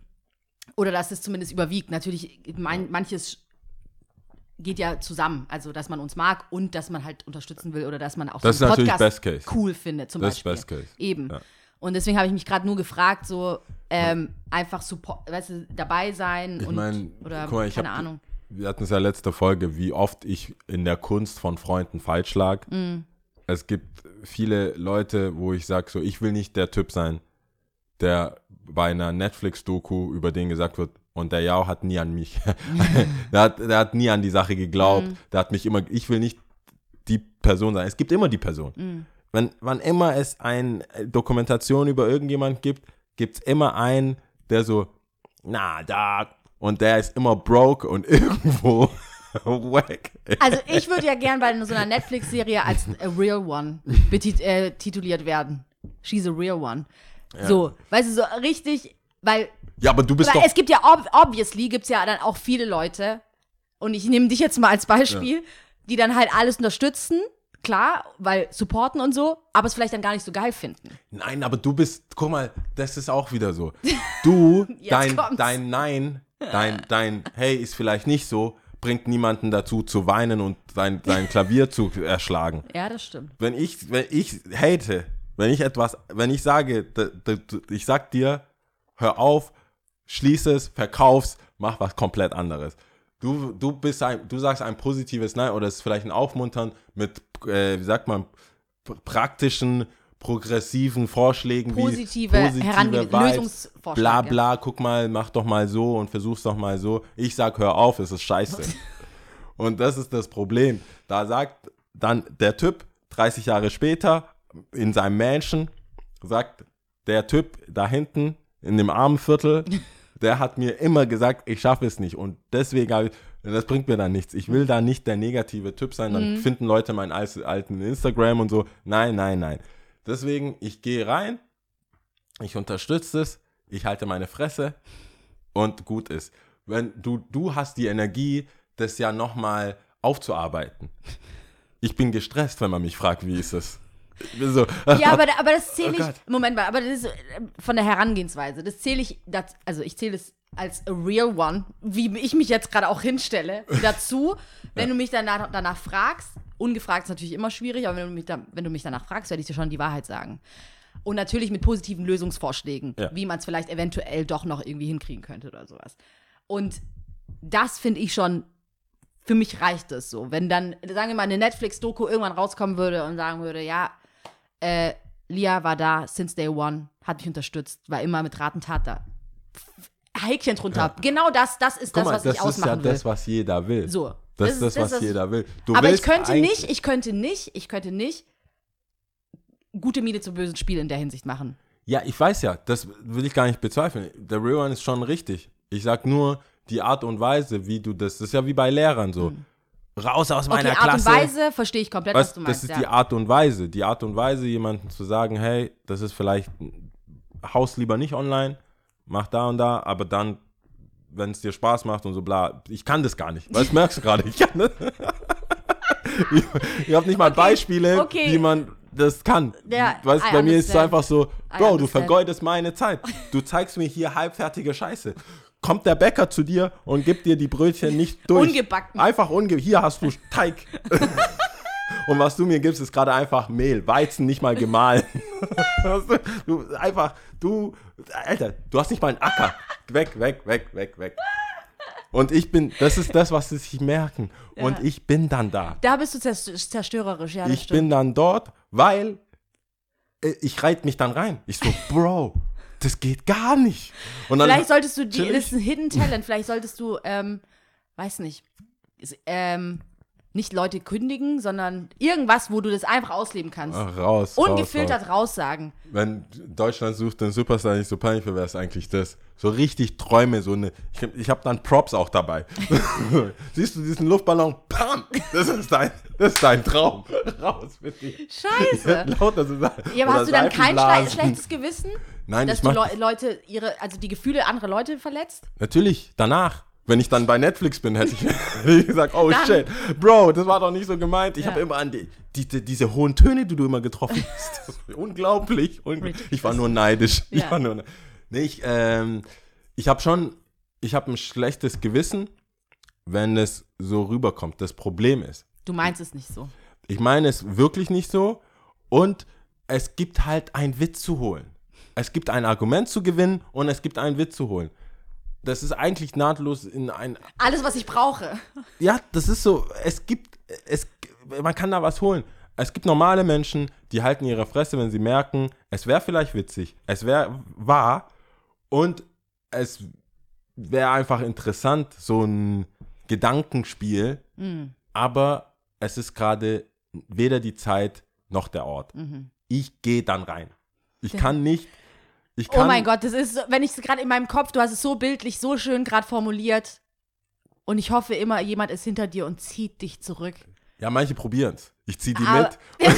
oder dass es zumindest überwiegt. Natürlich, mein, manches geht ja zusammen. Also, dass man uns mag und dass man halt unterstützen will oder dass man auch Das so einen ist natürlich Podcast Best Case. cool findet, zum Das ist Beispiel. Best Case. Eben. Ja. Und deswegen habe ich mich gerade nur gefragt, so ähm, einfach Support, weißt du, dabei sein Ich und mein, oder mal, keine hab- Ahnung. Wir hatten es ja letzte Folge, wie oft ich in der Kunst von Freunden falsch lag. Mm. Es gibt viele Leute, wo ich sage, so, ich will nicht der Typ sein, der bei einer Netflix-Doku über den gesagt wird, und der Jao hat nie an mich, der, hat, der hat nie an die Sache geglaubt, Mm. der hat mich immer, ich will nicht die Person sein. Es gibt immer die Person. Mm. Wenn, wann immer es eine Dokumentation über irgendjemand gibt, gibt es immer einen, der so, na, da, und der ist immer broke und irgendwo wack. Also ich würde ja gern bei so einer Netflix-Serie als a real one betit äh, tituliert werden. She's a real one. So, weißt du, so richtig, weil Ja, aber du bist Weil doch, es gibt ja, ob, obviously, gibt es ja dann auch viele Leute, und ich nehme dich jetzt mal als Beispiel, die dann halt alles unterstützen, klar, weil supporten und so, aber es vielleicht dann gar nicht so geil finden. nein, aber du bist, guck mal, das ist auch wieder so. Du, dein, kommt's. dein Nein, dein, dein Hey ist vielleicht nicht so, bringt niemanden dazu zu weinen und sein, sein Klavier zu erschlagen. Ja, das stimmt. wenn ich, wenn ich hate, wenn ich etwas, wenn ich sage, ich sag dir, hör auf, schließ es, verkauf's, mach was komplett anderes. Du, du bist ein, du sagst ein positives Nein oder es ist vielleicht ein Aufmuntern mit, äh, wie sagt man, praktischen, progressiven Vorschlägen Positive wie Herangehen- Vibes, Lösungsvorschlag, Bla bla, guck mal, mach doch mal so und versuch's doch mal so. Ich sag, hör auf, es ist scheiße. und das ist das Problem. Da sagt dann der Typ 30 Jahre später in seinem Mansion, sagt der Typ da hinten in dem Armenviertel, der hat mir immer gesagt, ich schaffe es nicht. Und deswegen, hab ich, das bringt mir dann nichts. Ich will da nicht der negative Typ sein. Dann finden Leute meinen alten Instagram und so. Nein, nein, nein. Deswegen, ich gehe rein, ich unterstütze es, ich halte meine Fresse und gut ist. Wenn du, du hast die Energie, das ja nochmal aufzuarbeiten. Ich bin gestresst, wenn man mich fragt, wie ist es. So, Ja, aber, aber das zähle Oh ich. Gott. Moment mal, aber das ist äh, von der Herangehensweise. Das zähle ich, das, also ich zähle es als a real one, wie ich mich jetzt gerade auch hinstelle, dazu. Wenn du mich danach, danach fragst, ungefragt ist natürlich immer schwierig, aber wenn du mich, da, wenn du mich danach fragst, werde ich dir schon die Wahrheit sagen. Und natürlich mit positiven Lösungsvorschlägen, Ja. wie man es vielleicht eventuell doch noch irgendwie hinkriegen könnte oder sowas. Und das finde ich schon, für mich reicht es so. Wenn dann, sagen wir mal, eine Netflix-Doku irgendwann rauskommen würde und sagen würde, ja, äh, Lia war da since day one, hat mich unterstützt, war immer mit Rat und Tat da. Häkchen drunter. Genau das, das ist guck das, mal, was das ich ist ja ausmachen will. das, was jeder will. So. Das ist das, was das- jeder will. Du aber ich könnte nicht, ich könnte nicht, ich könnte nicht gute Miete zu bösen Spiel in der Hinsicht machen. Ja, ich weiß ja, das will ich gar nicht bezweifeln. Der Real One ist schon richtig. Ich sag nur, die Art und Weise, wie du das, das ist ja wie bei Lehrern so. Raus aus Okay, meiner Art Klasse. und Weise verstehe ich komplett, was Weißt, du das meinst. ist ja. die Art und Weise. Die Art und Weise, jemandem zu sagen, hey, das ist vielleicht, haus lieber nicht online, mach da und da, aber dann, wenn es dir Spaß macht und so bla, ich kann das gar nicht. Weißt du, merkst du gerade, ich kann das. ich ich habe nicht mal Beispiele, okay. wie man das kann. Ja, weißt bei mir ist es einfach so, Bro, du vergeudest meine Zeit. Du zeigst mir hier halbfertige Scheiße. Kommt der Bäcker zu dir und gibt dir die Brötchen nicht durch. Ungebacken. Einfach unge. Hier hast du Teig. Und was du mir gibst, ist gerade einfach Mehl. Weizen nicht mal gemahlen. Du, du, einfach, du, Alter, du hast nicht mal einen Acker. Weg, weg, weg, weg, weg. Und ich bin, das ist das, was sie sich merken. Und ich bin dann da. Da bist du zers- zerstörerisch, ja, Ich stimmt. bin dann dort, weil äh, ich reite mich dann rein. Ich so, Bro, das geht gar nicht. Und dann, Vielleicht solltest du, die, das ist ein Hidden Talent, vielleicht solltest du, ähm, weiß nicht, ähm, nicht Leute kündigen, sondern irgendwas, wo du das einfach ausleben kannst. Ach, raus. Ungefiltert Raus, raussagen. raus. Wenn Deutschland sucht den Superstar nicht so peinlich wäre, es eigentlich das. So richtig Träume, so eine. Ich, hab- ich habe dann Props auch dabei. Siehst du diesen Luftballon? Pam! Das ist dein, das ist dein Traum. Raus mit dir. Scheiße. Lauter so Ja, aber hast du dann kein schlechtes Gewissen, Nein, dass ich du Leu Leute ihre, also die Gefühle anderer Leute verletzt? Natürlich, danach. Wenn ich dann bei Netflix bin, hätte ich, hätte ich gesagt, oh Dann- shit, Bro, das war doch nicht so gemeint. Ich Ja. habe immer an die, die, die, diese hohen Töne, die du immer getroffen hast. Unglaublich. unglaublich. Ich war nur neidisch. Ich Ja. war nur ne nee, ich, ähm, ich habe schon, ich habe ein schlechtes Gewissen, wenn es so rüberkommt. Das Problem ist, Du meinst es nicht so. ich meine es wirklich nicht so und es gibt halt einen Witz zu holen. Es gibt ein Argument zu gewinnen und es gibt einen Witz zu holen. Das ist eigentlich nahtlos in ein. Alles, was ich brauche. Ja, das ist so. Es gibt. Es, man kann da was holen. Es gibt normale Menschen, die halten ihre Fresse, wenn sie merken, es wäre vielleicht witzig, es wäre wahr und es wäre einfach interessant, so ein Gedankenspiel, aber es ist gerade weder die Zeit noch der Ort. Ich gehe dann rein. Ich kann nicht. Oh mein Gott, das ist, wenn ich es gerade in meinem Kopf, du hast es so bildlich, so schön gerade formuliert. Und ich hoffe immer, jemand ist hinter dir und zieht dich zurück. Ja, manche probieren es. Ich ziehe die Aber- mit.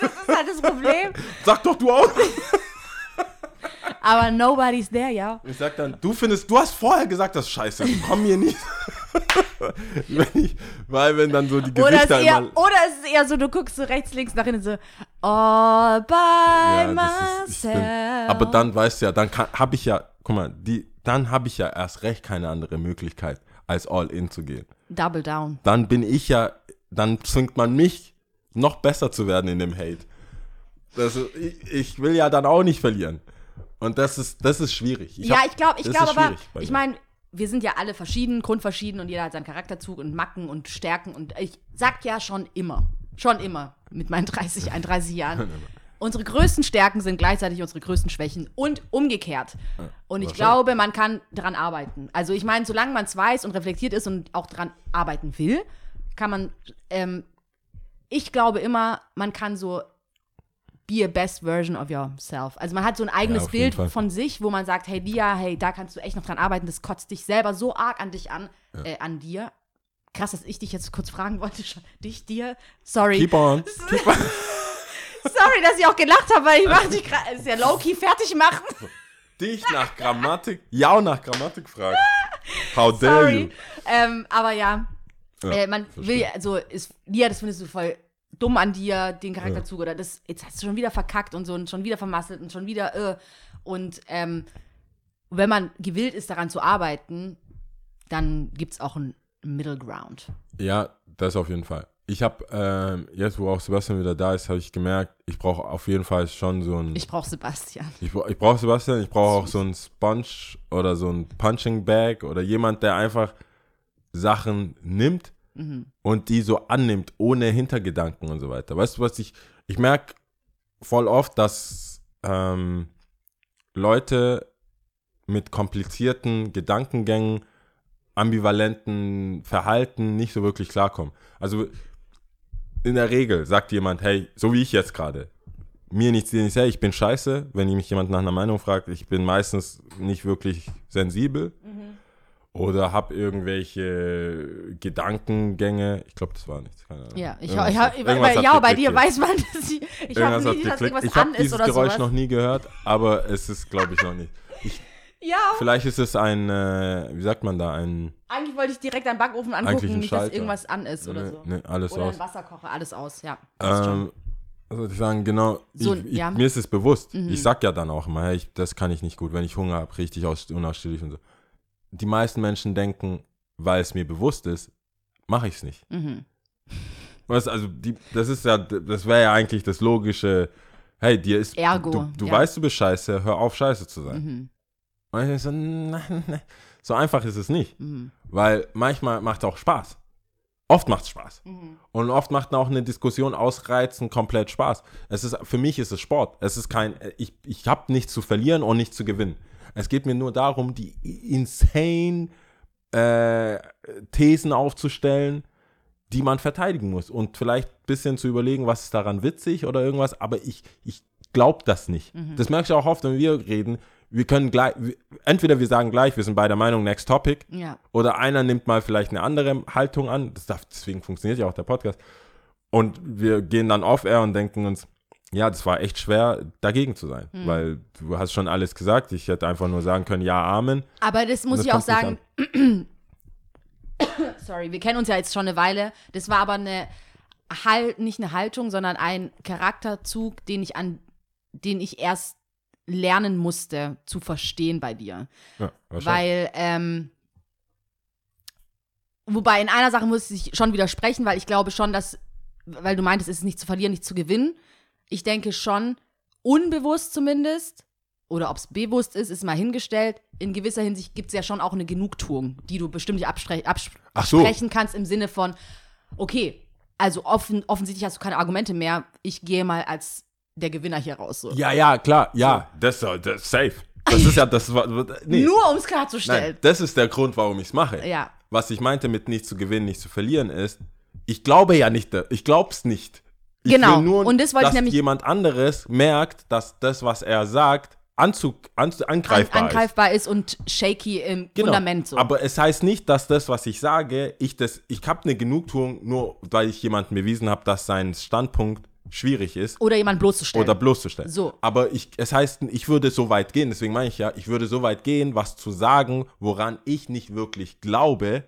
Das ist halt das Problem. Sag doch du auch. Aber nobody's there, ja. Ich sag dann, du findest, du hast vorher gesagt, das ist scheiße. Komm mir nicht. wenn ich, weil wenn dann so die Oder es, Gesichter ist eher, oder es ist eher so, du guckst so rechts, links, nach hinten so, all by Ja, das ist, ich myself. aber dann weißt du ja, dann habe ich ja, guck mal, die, dann habe ich ja erst recht keine andere Möglichkeit, als all in zu gehen. Double down. Dann bin ich ja, dann zwingt man mich, noch besser zu werden in dem Hate. Das, ich, ich will ja dann auch nicht verlieren. Und das ist, das ist schwierig. ja, hab- ich glaube, ich glaube aber, ich meine, wir sind ja alle verschieden, grundverschieden und jeder hat seinen Charakterzug und Macken und Stärken und ich sag ja schon immer, schon immer mit meinen 30, 31 Jahren, unsere größten Stärken sind gleichzeitig unsere größten Schwächen und umgekehrt. Und ich glaube, man kann daran arbeiten. Also ich meine, solange man es weiß und reflektiert ist und auch daran arbeiten will, kann man, ähm, ich glaube immer, man kann so be a best version of yourself. Also man hat so ein eigenes jeden Bild von sich, wo man sagt, hey Lia, hey, da kannst du echt noch dran arbeiten, das kotzt dich selber so arg an dich an, äh, an dir. Krass, dass ich dich jetzt kurz fragen wollte. Dich, dir? Sorry. Keep on. Keep on. Sorry, dass ich auch gelacht habe, weil ich mache dich gerade, ist ja low-key fertig machen. Dich nach Grammatik, ja und nach Grammatik fragen. How dare Sorry. you? Ähm, aber ja, Ja, äh, man verstehe. will ja, also, ist, Lia, das findest du voll dumm an dir, den Charakterzug oder das, jetzt hast du schon wieder verkackt und so und schon wieder vermasselt und schon wieder, äh. Und ähm, wenn man gewillt ist, daran zu arbeiten, dann gibt es auch einen Middle Ground. Ja, das auf jeden Fall. Ich habe, ähm, jetzt wo auch Sebastian wieder da ist, habe ich gemerkt, ich brauche auf jeden Fall schon so ein. Ich brauche Sebastian. Ich, ich brauche Sebastian, ich brauche auch so ein Sponge oder so ein Punching Bag oder jemand, der einfach Sachen nimmt und die so annimmt, ohne Hintergedanken und so weiter. Weißt du, was ich, ich merke voll oft, dass ähm, Leute mit komplizierten Gedankengängen, ambivalenten Verhalten nicht so wirklich klarkommen. Also in der Regel sagt jemand, hey, so wie ich jetzt gerade, mir nichts, dir nichts, hey, ich bin scheiße, wenn mich jemand nach einer Meinung fragt, ich bin meistens nicht wirklich sensibel oder habe irgendwelche Gedankengänge, ich glaube, das war nichts, keine Ahnung. Ja, ich, Irgendwas ich, ich, irgendwas bei, hat ja, bei dir weiß man, dass ich, ich habe Irgendwas hat nie, dass geklickt. irgendwas Ich habe an ist dieses oder Geräusch sowas. noch nie gehört, aber es ist, glaube ich, noch nicht. Ich, Ja, vielleicht ist es ein, äh, wie sagt man da, ein, eigentlich wollte ich direkt einen Backofen angucken, nicht, dass irgendwas an ist oder ne, so. ne, alles Oder aus. ein Wasserkocher, alles aus, ja. Ähm, soll ich sagen, genau, So, ich, ich, ja. mir ist es bewusst. Ich sag ja dann auch immer, ich, das kann ich nicht gut, wenn ich Hunger habe, richtig aus, unausstehlich und so. Die meisten Menschen denken, weil es mir bewusst ist, mache ich es nicht. Mhm. Was, also, die, das ist ja, das wäre ja eigentlich das logische, hey, dir ist, Ergo, du, du ja. weißt, du bist scheiße, hör auf, scheiße zu sein. Mhm. Und ich denk so, nein, nein, so einfach ist es nicht. Mhm. Weil manchmal macht es auch Spaß. Oft macht es Spaß. Mhm. Und oft macht auch eine Diskussion ausreizen komplett Spaß. Es ist, für mich ist es Sport. Es ist kein, ich, ich habe nichts zu verlieren und nichts zu gewinnen. Es geht mir nur darum, die insane äh, Thesen aufzustellen, die man verteidigen muss. Und vielleicht ein bisschen zu überlegen, was ist daran witzig oder irgendwas. Aber ich, ich glaube das nicht. Das merkst du auch oft, wenn wir reden. Wir können gleich, entweder wir sagen gleich, wir sind bei der Meinung, next topic. Ja. Oder einer nimmt mal vielleicht eine andere Haltung an. Das darf, deswegen funktioniert ja auch der Podcast. Und wir gehen dann off-air und denken uns, ja, das war echt schwer, dagegen zu sein. Hm. Weil du hast schon alles gesagt. Ich hätte einfach nur sagen können, ja, Amen. Aber das muss das ich auch sagen. Sorry, wir kennen uns ja jetzt schon eine Weile. Das war aber eine halt nicht eine Haltung, sondern ein Charakterzug, den ich an den ich erst lernen musste zu verstehen bei dir. Ja. Weil, ähm, wobei in einer Sache muss ich schon widersprechen, weil ich glaube schon, dass, weil du meintest, es ist nicht zu verlieren, nicht zu gewinnen. Ich denke schon, unbewusst zumindest, oder ob es bewusst ist, ist mal hingestellt. In gewisser Hinsicht gibt es ja schon auch eine Genugtuung, die du bestimmt nicht abspre abs Ach so. absprechen kannst im Sinne von, okay, also offen, offensichtlich hast du keine Argumente mehr, ich gehe mal als der Gewinner hier raus. So. Ja, ja, klar. Ja, das, das ist safe. Das ist ja das. war- Nee. Nur um es Nein, klarzustellen. das ist der Grund, warum ich es mache. Ja. Was ich meinte mit nicht zu gewinnen, nicht zu verlieren ist, ich glaube ja nicht, ich glaub's nicht. Ich Genau. nur, Und das wollte ich dass nämlich- jemand anderes merkt, dass das, was er sagt, Anzug, an, angreifbar an, ist. angreifbar ist. und shaky im Genau. Fundament so. Aber es heißt nicht, dass das, was ich sage, ich das, ich habe eine Genugtuung, nur weil ich jemandem bewiesen habe, dass sein Standpunkt schwierig ist oder jemand bloßzustellen. oder bloßzustellen. So. Aber ich, es heißt, ich würde so weit gehen, deswegen meine ich ja, ich würde so weit gehen, was zu sagen, woran ich nicht wirklich glaube.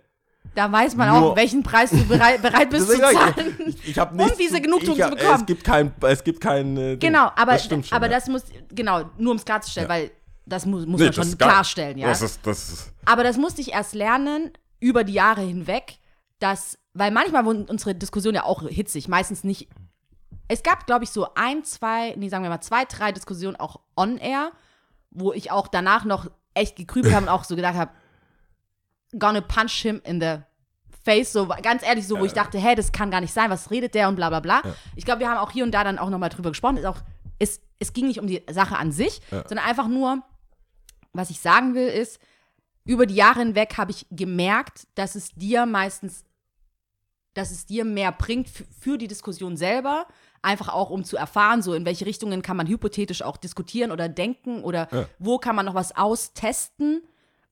Da weiß man Nur- auch, welchen Preis du bereit, bereit bist zu zahlen. ich, ich, um diese Genugtuung zu bekommen. Es gibt kein, es gibt kein äh. Genau, aber, das schon, aber ja. das muss, genau, nur um es klarzustellen, Ja. weil das muss, muss Nee, man schon klarstellen, ja. Das ist, das ist, Aber das musste ich erst lernen, über die Jahre hinweg, dass, weil manchmal wurden unsere Diskussionen ja auch hitzig, meistens nicht. Es gab, glaube ich, so ein, zwei, nee, sagen wir mal zwei, drei Diskussionen auch on-air, wo ich auch danach noch echt gekrübelt habe und auch so gedacht habe, gonna punch him in the face, so ganz ehrlich, so, wo ich dachte, hey, das kann gar nicht sein, was redet der und bla bla bla. Ich glaube, wir haben auch hier und da dann auch nochmal drüber gesprochen. Ist auch, es, es ging nicht um die Sache an sich, sondern einfach nur, was ich sagen will, ist, über die Jahre hinweg habe ich gemerkt, dass es dir meistens, dass es dir mehr bringt für die Diskussion selber, einfach auch um zu erfahren, so in welche Richtungen kann man hypothetisch auch diskutieren oder denken oder wo kann man noch was austesten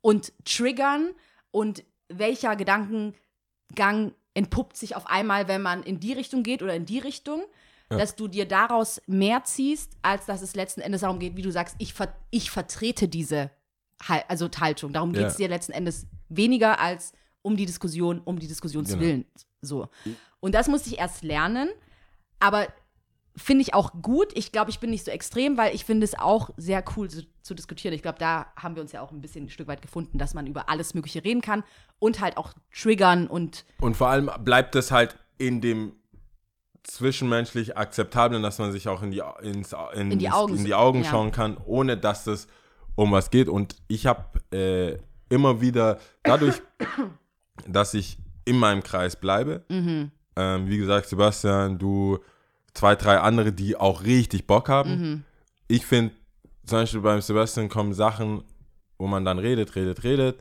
und triggern und welcher Gedankengang entpuppt sich auf einmal, wenn man in die Richtung geht oder in die Richtung, dass du dir daraus mehr ziehst, als dass es letzten Endes darum geht, wie du sagst, ich, ver ich vertrete diese Hal- also Haltung. Darum geht es Ja. dir letzten Endes weniger als um die Diskussion, um die Diskussionswillen. So. Und das musste ich erst lernen, aber finde ich auch gut. Ich glaube, ich bin nicht so extrem, weil ich finde es auch sehr cool zu, zu diskutieren. Ich glaube, da haben wir uns ja auch ein bisschen ein Stück weit gefunden, dass man über alles Mögliche reden kann und halt auch triggern und Und vor allem bleibt es halt in dem zwischenmenschlich akzeptablen, dass man sich auch in die, ins, in, In die Augen- in die Augen ja. schauen kann, ohne dass es um was geht. Und ich habe äh, immer wieder dadurch, dass ich in meinem Kreis bleibe, Mhm. ähm, wie gesagt, Sebastian, du, zwei, drei andere, die auch richtig Bock haben. Mhm. Ich finde, zum Beispiel beim Sebastian kommen Sachen, wo man dann redet, redet, redet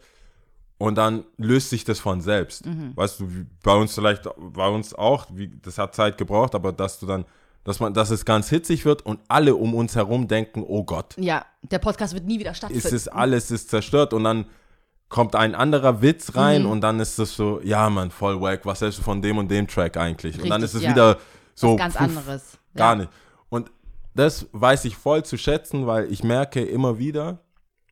und dann löst sich das von selbst. Mhm. Weißt du, wie bei uns vielleicht, bei uns auch, wie, das hat Zeit gebraucht, aber dass du dann, dass man, dass es ganz hitzig wird und alle um uns herum denken, oh Gott, ja, der Podcast wird nie wieder es stattfinden. ist alles ist zerstört und dann kommt ein anderer Witz rein Mhm. und dann ist das so, ja man, voll wack, was hältst du von dem und dem Track eigentlich? und dann ist Richtig, es ja. wieder so Was ganz pfuff, anderes. Gar ja. nicht. Und das weiß ich voll zu schätzen, weil ich merke immer wieder,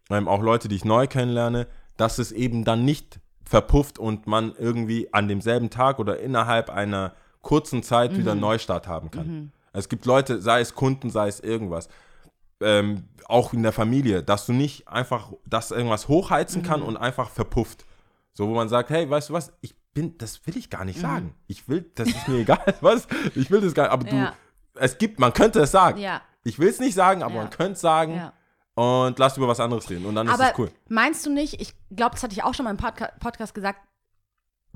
ähm, auch Leute, die ich neu kennenlerne, dass es eben dann nicht verpufft und man irgendwie an demselben Tag oder innerhalb einer kurzen Zeit wieder einen Neustart haben kann. Es gibt Leute, sei es Kunden, sei es irgendwas, ähm, auch in der Familie, dass du nicht einfach, dass irgendwas hochheizen kann und einfach verpufft. So, wo man sagt, hey, weißt du was, ich bin, das will ich gar nicht sagen. Ich will, das ist mir egal, was, ich will das gar nicht, aber Ja. du, es gibt, man könnte es sagen. Ja. Ich will es nicht sagen, aber Ja. man könnte es sagen Ja. und lass über was anderes reden und dann ist Aber es cool. meinst du nicht, ich glaube, das hatte ich auch schon mal im Podca Podcast gesagt,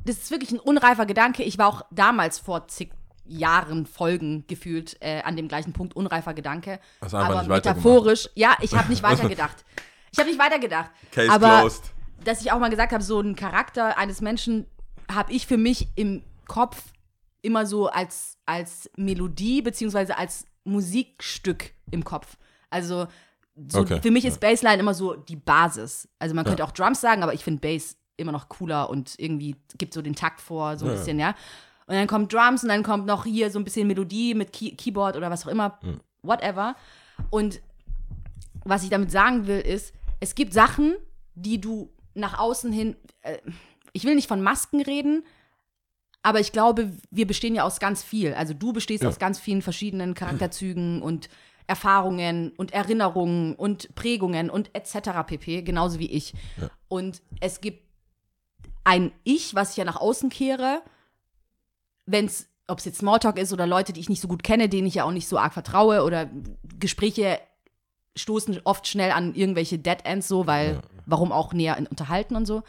das ist wirklich ein unreifer Gedanke. Ich war auch damals vor zig Jahren Folgen gefühlt äh, an dem gleichen Punkt, unreifer Gedanke. Einfach aber metaphorisch, ja, ich habe nicht weitergedacht. Ich habe nicht weitergedacht. Case aber closed. dass ich auch mal gesagt habe, so ein Charakter eines Menschen habe ich für mich im Kopf immer so als, als Melodie beziehungsweise als Musikstück im Kopf. Also so, Okay, für mich ist Bassline immer so die Basis. Also man könnte auch Drums sagen, aber ich finde Bass immer noch cooler und irgendwie gibt so den Takt vor, so ein bisschen, ja. Und dann kommt Drums und dann kommt noch hier so ein bisschen Melodie mit Key Keyboard oder was auch immer, whatever. Und was ich damit sagen will, ist, es gibt Sachen, die du nach außen hin, äh, ich will nicht von Masken reden, aber ich glaube, wir bestehen ja aus ganz viel. Also du bestehst Ja. aus ganz vielen verschiedenen Charakterzügen und Erfahrungen und Erinnerungen und Prägungen und etc. pp, genauso wie ich. Und es gibt ein Ich, was ich ja nach außen kehre, wenn es, ob es jetzt Smalltalk ist oder Leute, die ich nicht so gut kenne, denen ich ja auch nicht so arg vertraue oder Gespräche stoßen oft schnell an irgendwelche Dead Ends so, weil warum auch näher in, unterhalten und so.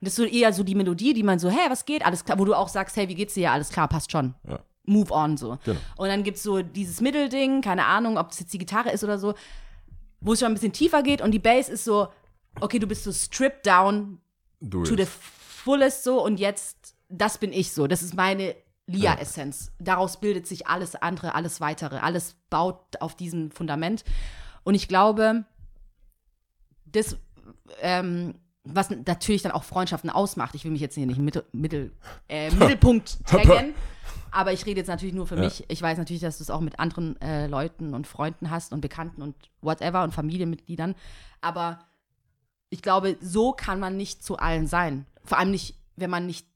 Und das ist so eher so die Melodie, die man so, hey, was geht? Alles klar, wo du auch sagst, hey, wie geht's dir? Ja, alles klar, passt schon. Ja. Move on so. Genau. Und dann gibt's so dieses Mittelding, keine Ahnung, ob das jetzt die Gitarre ist oder so, wo es schon ein bisschen tiefer geht und die Bass ist so, okay, du bist so stripped down Do to the fullest so und jetzt, das bin ich so. Das ist meine Lia-Essenz. Daraus bildet sich alles andere, alles weitere. Alles baut auf diesem Fundament. Und ich glaube, das, ähm, was natürlich dann auch Freundschaften ausmacht, ich will mich jetzt hier nicht im Mittel, Mittel, äh, Mittelpunkt taggen, aber ich rede jetzt natürlich nur für mich. Ich weiß natürlich, dass du es auch mit anderen äh, Leuten und Freunden hast und Bekannten und whatever und Familienmitgliedern. Aber ich glaube, so kann man nicht zu allen sein. Vor allem nicht, wenn man nicht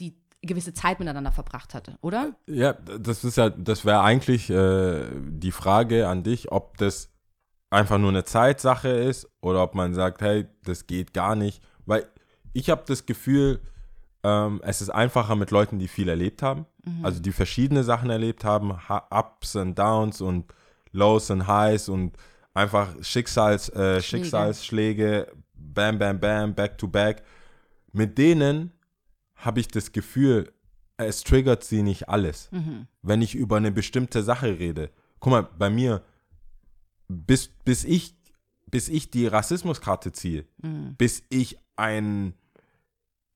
die gewisse Zeit miteinander verbracht hatte, oder? Ja, das ist ja, das wäre eigentlich äh, die Frage an dich, ob das einfach nur eine Zeitsache ist oder ob man sagt, hey, das geht gar nicht. Weil ich habe das Gefühl, ähm, es ist einfacher mit Leuten, die viel erlebt haben, also die verschiedene Sachen erlebt haben, ha Ups und Downs und Lows und Highs und einfach Schicksals, äh, Schläge. Schicksalsschläge, bam, bam, bam, back to back. Mit denen habe ich das Gefühl, es triggert sie nicht alles. Wenn ich über eine bestimmte Sache rede. Guck mal, bei mir, bis, bis, ich, bis ich die Rassismuskarte ziehe, bis ich ein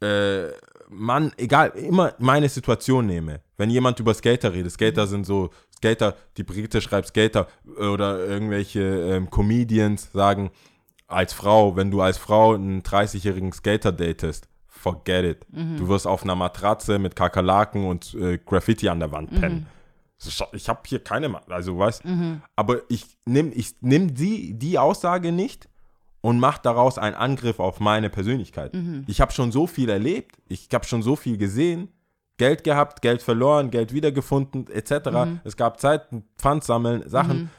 äh, Mann, egal, immer meine Situation nehme. Wenn jemand über Skater redet, Skater sind so, Skater, die Brigitte schreibt Skater oder irgendwelche ähm, Comedians sagen, als Frau, wenn du als Frau einen 30-jährigen Skater datest, forget it. Du wirst auf einer Matratze mit Kakerlaken und äh, Graffiti an der Wand pennen. Ich habe hier keine, Ma- also weißt, aber ich nehme ich nehm die, die Aussage nicht und mache daraus einen Angriff auf meine Persönlichkeit. Ich habe schon so viel erlebt, ich habe schon so viel gesehen, Geld gehabt, Geld verloren, Geld wiedergefunden, etc. Es gab Zeiten, Pfand sammeln, Sachen.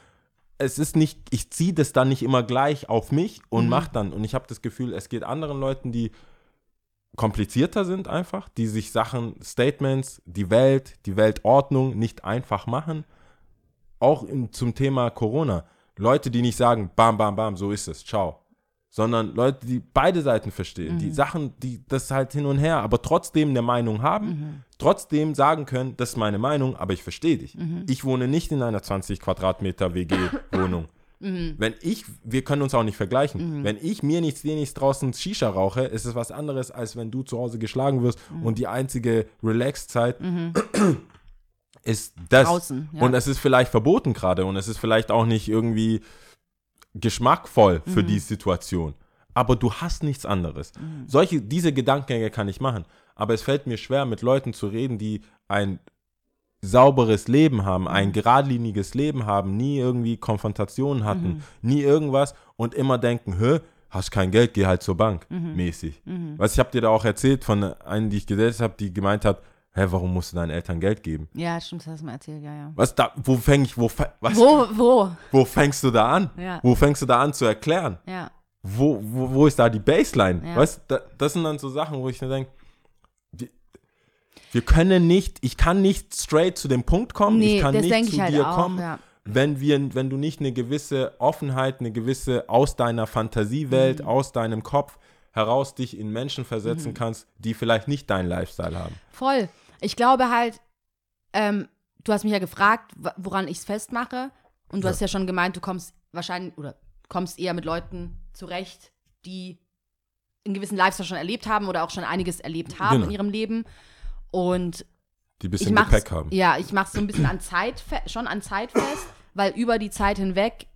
Es ist nicht, ich ziehe das dann nicht immer gleich auf mich und mach dann. Und ich habe das Gefühl, es geht anderen Leuten, die komplizierter sind einfach, die sich Sachen, Statements, die Welt, die Weltordnung nicht einfach machen. Auch in, zum Thema Corona. Leute, die nicht sagen, bam, bam, bam, so ist es, ciao. Sondern Leute, die beide Seiten verstehen, die Sachen, die das halt hin und her, aber trotzdem eine Meinung haben, trotzdem sagen können, das ist meine Meinung, aber ich verstehe dich. Ich wohne nicht in einer 20 Quadratmeter WG-Wohnung. Wenn ich, wir können uns auch nicht vergleichen. Wenn ich mir nichts, dir nichts draußen Shisha rauche, ist es was anderes, als wenn du zu Hause geschlagen wirst und die einzige Relax-Zeit ist das. Draußen, ja. Und es ist vielleicht verboten gerade und es ist vielleicht auch nicht irgendwie geschmackvoll für die Situation. Aber du hast nichts anderes. Solche, diese Gedankengänge kann ich machen. Aber es fällt mir schwer, mit Leuten zu reden, die ein sauberes Leben haben, ein geradliniges Leben haben, nie irgendwie Konfrontationen hatten, nie irgendwas und immer denken, hä, hast kein Geld, geh halt zur Bank, mäßig. Was ich habe dir da auch erzählt von einer, die ich gesetzt habe, die gemeint hat, hä, warum musst du deinen Eltern Geld geben? Ja, stimmt, das hast du mal erzählt, ja, ja. Was da, wo fäng ich, wo, was, Wo, wo? wo fängst du da an? Ja. Wo fängst du da an zu erklären? Ja. Wo, wo, wo ist da die Baseline? Ja. Weißt da, das sind dann so Sachen, wo ich mir denke, wir können nicht, ich kann nicht straight zu dem Punkt kommen, Nee, ich kann nicht zu ich halt dir auch, kommen, ja. wenn, wir, wenn du nicht eine gewisse Offenheit, eine gewisse aus deiner Fantasiewelt, Mhm. aus deinem Kopf heraus dich in Menschen Mhm. versetzen kannst, die vielleicht nicht deinen Lifestyle haben. Voll. Ich glaube halt, ähm, du hast mich ja gefragt, woran ich es festmache. Und du hast ja schon gemeint, du kommst wahrscheinlich oder kommst eher mit Leuten zurecht, die einen gewissen Lifestyle schon erlebt haben oder auch schon einiges erlebt haben Genau. in ihrem Leben. Und Die ein bisschen Gepäck haben. ja, ich mache so ein bisschen an Zeit, schon an Zeit fest, weil über die Zeit hinweg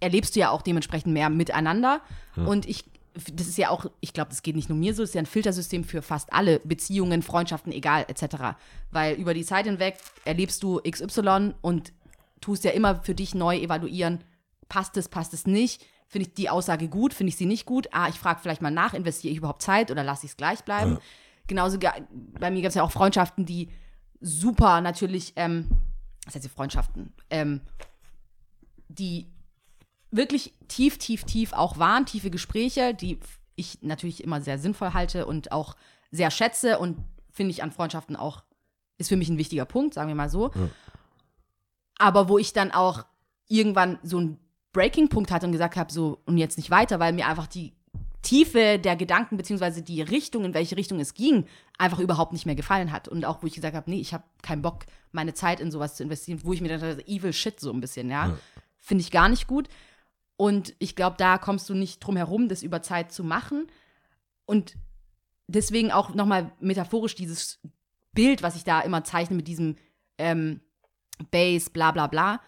erlebst du ja auch dementsprechend mehr miteinander. Und ich, das ist ja auch, ich glaube, das geht nicht nur mir so, das ist ja ein Filtersystem für fast alle Beziehungen, Freundschaften, egal, etc. Weil über die Zeit hinweg erlebst du XY und tust ja immer für dich neu evaluieren, passt es, passt es nicht. Finde ich die Aussage gut, finde ich sie nicht gut? Ah, ich frage vielleicht mal nach, investiere ich überhaupt Zeit oder lasse ich es gleich bleiben? Genauso, ge- bei mir gibt es ja auch Freundschaften, die super natürlich, ähm, was heißt die Freundschaften, ähm, die wirklich tief, tief, tief auch waren, tiefe Gespräche, die ich natürlich immer sehr sinnvoll halte und auch sehr schätze und finde ich an Freundschaften auch, ist für mich ein wichtiger Punkt, sagen wir mal so. Aber wo ich dann auch irgendwann so einen Breaking-Punkt hatte und gesagt habe, so und jetzt nicht weiter, weil mir einfach die Tiefe der Gedanken beziehungsweise die Richtung, in welche Richtung es ging, einfach überhaupt nicht mehr gefallen hat. Und auch, wo ich gesagt habe, nee, ich habe keinen Bock, meine Zeit in sowas zu investieren, wo ich mir dachte, evil shit so ein bisschen, ja. Finde ich gar nicht gut. Und ich glaube, da kommst du nicht drum herum, das über Zeit zu machen. Und deswegen auch nochmal metaphorisch dieses Bild, was ich da immer zeichne mit diesem ähm, Bass, bla bla bla.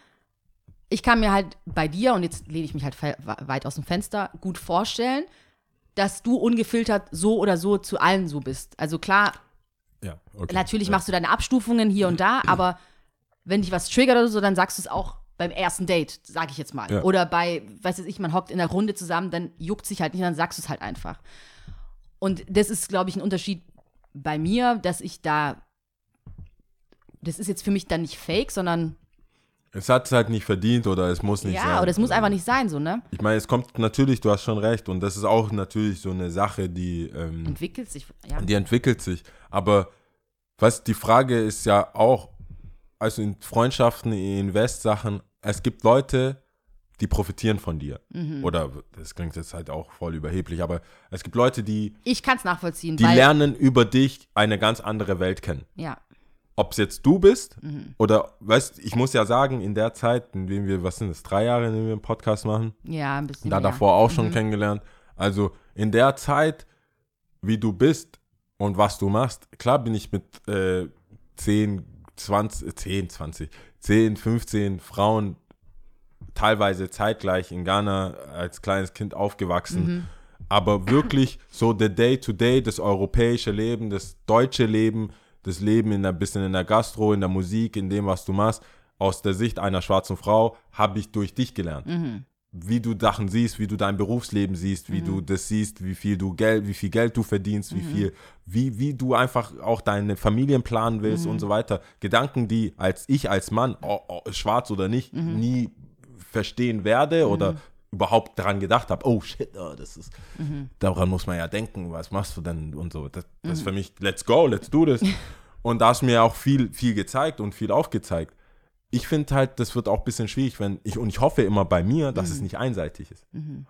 Ich kann mir halt bei dir, und jetzt lehne ich mich halt weit aus dem Fenster, gut vorstellen, dass du ungefiltert so oder so zu allen so bist. Also klar, Ja, okay. Natürlich ja. machst du deine Abstufungen hier und da, aber wenn dich was triggert oder so, dann sagst du es auch beim ersten Date, sage ich jetzt mal. Ja. Oder bei, weiß ich, man hockt in der Runde zusammen, dann juckt sich halt nicht, dann sagst du es halt einfach. Und das ist, glaube ich, ein Unterschied bei mir, dass ich da, das ist jetzt für mich dann nicht fake, sondern, Es hat es halt nicht verdient oder es muss nicht sein. ja, oder es muss einfach nicht sein, so, ne? Ich meine, es kommt natürlich, du hast schon recht, und das ist auch natürlich so eine Sache, die, ähm, Entwickelt sich, ja. die entwickelt sich. Aber was die Frage ist ja auch, also in Freundschaften, in Invest-Sachen, es gibt Leute, die profitieren von dir. Mhm. Oder, das klingt jetzt halt auch voll überheblich, aber es gibt Leute, die, Ich kann es nachvollziehen, die lernen über dich eine ganz andere Welt kennen. ja, Ob es jetzt du bist Mhm. oder, weißt ich muss ja sagen, in der Zeit, in dem wir, was sind das, drei Jahre, in denen wir einen Podcast machen, ja, ein bisschen da mehr. davor auch schon kennengelernt. Also in der Zeit, wie du bist und was du machst, klar bin ich mit äh, 10, 20, 10, 20, 10, 15 Frauen teilweise zeitgleich in Ghana als kleines Kind aufgewachsen. Aber wirklich so the Day-to-Day, das europäische Leben, das deutsche Leben, das Leben in ein bisschen in der Gastro, in der Musik, in dem, was du machst, aus der Sicht einer schwarzen Frau, habe ich durch dich gelernt. Wie du Sachen siehst, wie du dein Berufsleben siehst, wie du das siehst, wie viel du Geld, wie viel Geld du verdienst, wie viel, wie, wie du einfach auch deine Familien planen willst und so weiter. Gedanken, die als ich als Mann, oh, oh, schwarz oder nicht, nie verstehen werde oder überhaupt daran gedacht habe, oh shit, oh, das ist, daran muss man ja denken, was machst du denn und so. Das, das ist für mich, let's go, let's do this. und da hast du mir auch viel, viel gezeigt und viel aufgezeigt ich finde halt, das wird auch ein bisschen schwierig, wenn ich, und ich hoffe immer bei mir, dass es nicht einseitig ist.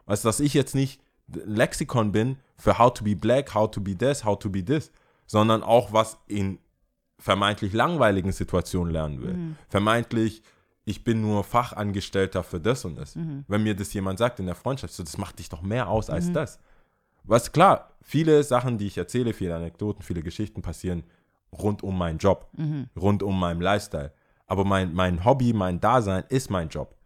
Weißt du, dass ich jetzt nicht Lexikon bin für how to be black, how to be this, how to be this, sondern auch was in vermeintlich langweiligen Situationen lernen will. Vermeintlich, ich bin nur Fachangestellter für das und das. Wenn mir das jemand sagt in der Freundschaft, so, das macht dich doch mehr aus als das. Was klar, viele Sachen, die ich erzähle, viele Anekdoten, viele Geschichten passieren rund um meinen Job, rund um meinen Lifestyle. Aber mein, mein Hobby, mein Dasein ist mein Job.